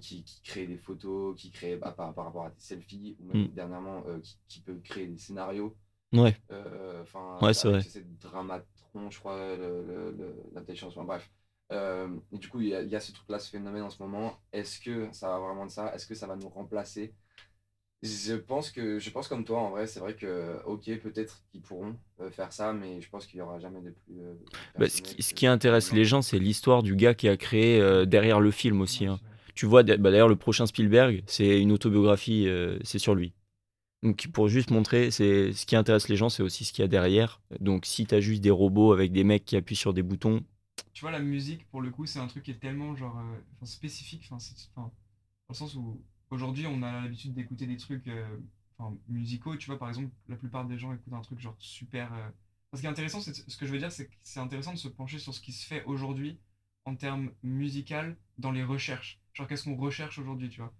qui, qui crée des photos, qui crée bah, par, par rapport à des selfies, ou même Mm. dernièrement, euh, qui, qui peut créer des scénarios. Ouais, Euh, Enfin, Ouais, c'est vrai. C'est Dramatron, je crois, le- l'intelligence. enfin, bref. Euh, et du coup, il y, a- il y a ce truc-là, ce phénomène en ce moment. Est-ce que ça va vraiment de ça? Est-ce que ça va nous remplacer? Je pense que, je pense comme toi, en vrai, c'est vrai que, ok, peut-être qu'ils pourront euh, faire ça, mais je pense qu'il y aura jamais de plus. Bah, ce, qui, ce que- qui intéresse les gens, c'est l'histoire du gars qui a créé euh, derrière le film aussi. hein. Tu vois, bah, d'ailleurs, le prochain Spielberg, c'est une autobiographie, euh, c'est sur lui. Donc, pour juste montrer, c'est ce qui intéresse les gens, c'est aussi ce qu'il y a derrière. Donc, si tu as juste des robots avec des mecs qui appuient sur des boutons, Tu vois, la musique, pour le coup, c'est un truc qui est tellement genre, euh, spécifique, c'est- enfin, dans le sens où aujourd'hui, on a l'habitude d'écouter des trucs euh, musicaux. Tu vois, par exemple, la plupart des gens écoutent un truc genre super. euh, Ce qui est intéressant, c'est ce que je veux dire, c'est que c'est intéressant de se pencher sur ce qui se fait aujourd'hui en termes musical dans les recherches. Genre, qu'est-ce qu'on recherche aujourd'hui, tu vois?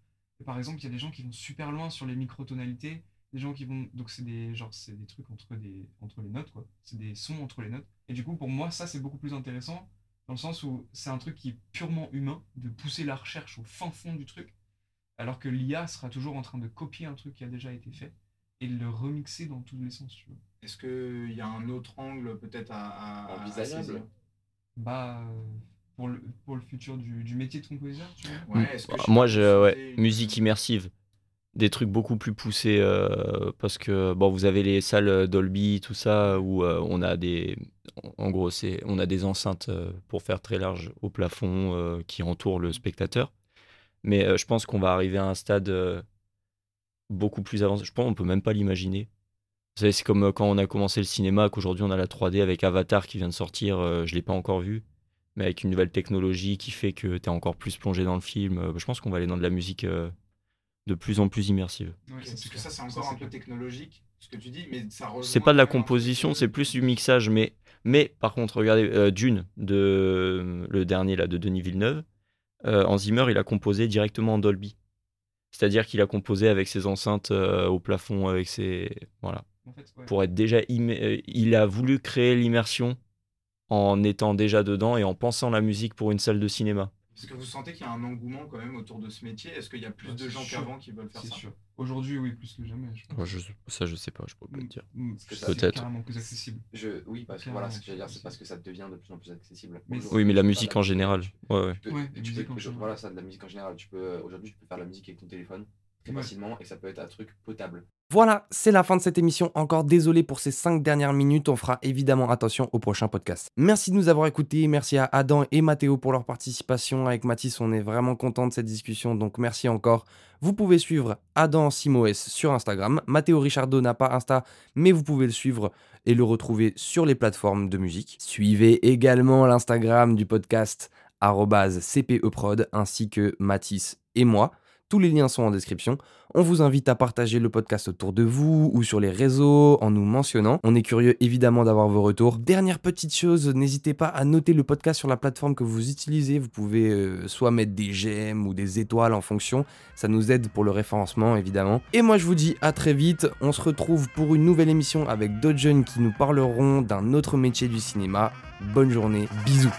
Par exemple, il y a des gens qui vont super loin sur les microtonalités, des gens qui vont. Donc, c'est des, genre, c'est des trucs entre, des, entre les notes, quoi. C'est des sons entre les notes. Et du coup, pour moi, ça, c'est beaucoup plus intéressant dans le sens où c'est un truc qui est purement humain, de pousser la recherche au fin fond du truc, alors que l'IA sera toujours en train de copier un truc qui a déjà été fait et de le remixer dans tous les sens, tu vois. Est-ce qu'il y a un autre angle peut-être à, à- Envisageable. Bah, pour le, pour le futur du, du métier de compositeur, tu vois. Ouais, est-ce que Bah, moi, je, ouais, une- musique immersive. Des trucs beaucoup plus poussés euh, parce que bon, vous avez les salles Dolby, tout ça, où euh, on a des, en gros, c'est, on a des enceintes euh, pour faire très large au plafond qui entourent le spectateur. Mais je pense qu'on va arriver à un stade beaucoup plus avancé. Je pense qu'on peut même pas l'imaginer. Vous savez, c'est comme quand on a commencé le cinéma, qu'aujourd'hui on a la 3D avec Avatar qui vient de sortir. je l'ai pas encore vu, mais avec une nouvelle technologie qui fait que tu es encore plus plongé dans le film. je pense qu'on va aller dans de la musique de plus en plus immersive. Parce que ça, c'est encore un peu technologique, ce que tu dis, mais ça C'est pas de la composition, c'est plus du mixage. Mais, mais par contre, regardez, euh, Dune, de, le dernier là, de Denis Villeneuve, euh, Hans Zimmer, il a composé directement en Dolby. C'est-à-dire qu'il a composé avec ses enceintes euh, au plafond, avec ses. Voilà. En fait, ouais. Pour être déjà. euh, Il a voulu créer l'immersion en étant déjà dedans et en pensant la musique pour une salle de cinéma. Est-ce que vous sentez qu'il y a un engouement quand même autour de ce métier? Est-ce qu'il y a plus Ouais, de gens qu'avant qui veulent faire C'est ça? sûr. Aujourd'hui, oui, plus que jamais. Je pense. ça, je sais pas, je peux pas Mm, te dire. mm, ça- Peut-être. carrément plus accessible. Je, oui, parce que voilà, ce que j'allais dire, c'est parce que ça devient de plus en plus accessible. Mais- Oui, mais la musique en général. Ouais, je- voilà, ça, de la musique en général. Tu peux, aujourd'hui, tu peux faire de la musique avec ton téléphone très Ouais. facilement et ça peut être un truc potable. Voilà, c'est la fin de cette émission. Encore désolé pour ces 5 dernières minutes. On fera évidemment attention au prochain podcast. Merci de nous avoir écoutés. Merci à Adam et Mathéo pour leur participation. Avec Mathis, on est vraiment content de cette discussion. Donc merci encore. Vous pouvez suivre Adam Simoes sur Instagram. Mathéo Richardo n'a pas Insta, mais vous pouvez le suivre et le retrouver sur les plateformes de musique. Suivez également l'Instagram du podcast cpeprod, ainsi que Mathis et moi. Tous les liens sont en description. On vous invite à partager le podcast autour de vous ou sur les réseaux en nous mentionnant. On est curieux évidemment d'avoir vos retours. Dernière petite chose, n'hésitez pas à noter le podcast sur la plateforme que vous utilisez. Vous pouvez euh, soit mettre des j'aime ou des étoiles en fonction. Ça nous aide pour le référencement évidemment. Et moi je vous dis à très vite. On se retrouve pour une nouvelle émission avec d'autres jeunes qui nous parleront d'un autre métier du cinéma. Bonne journée, bisous.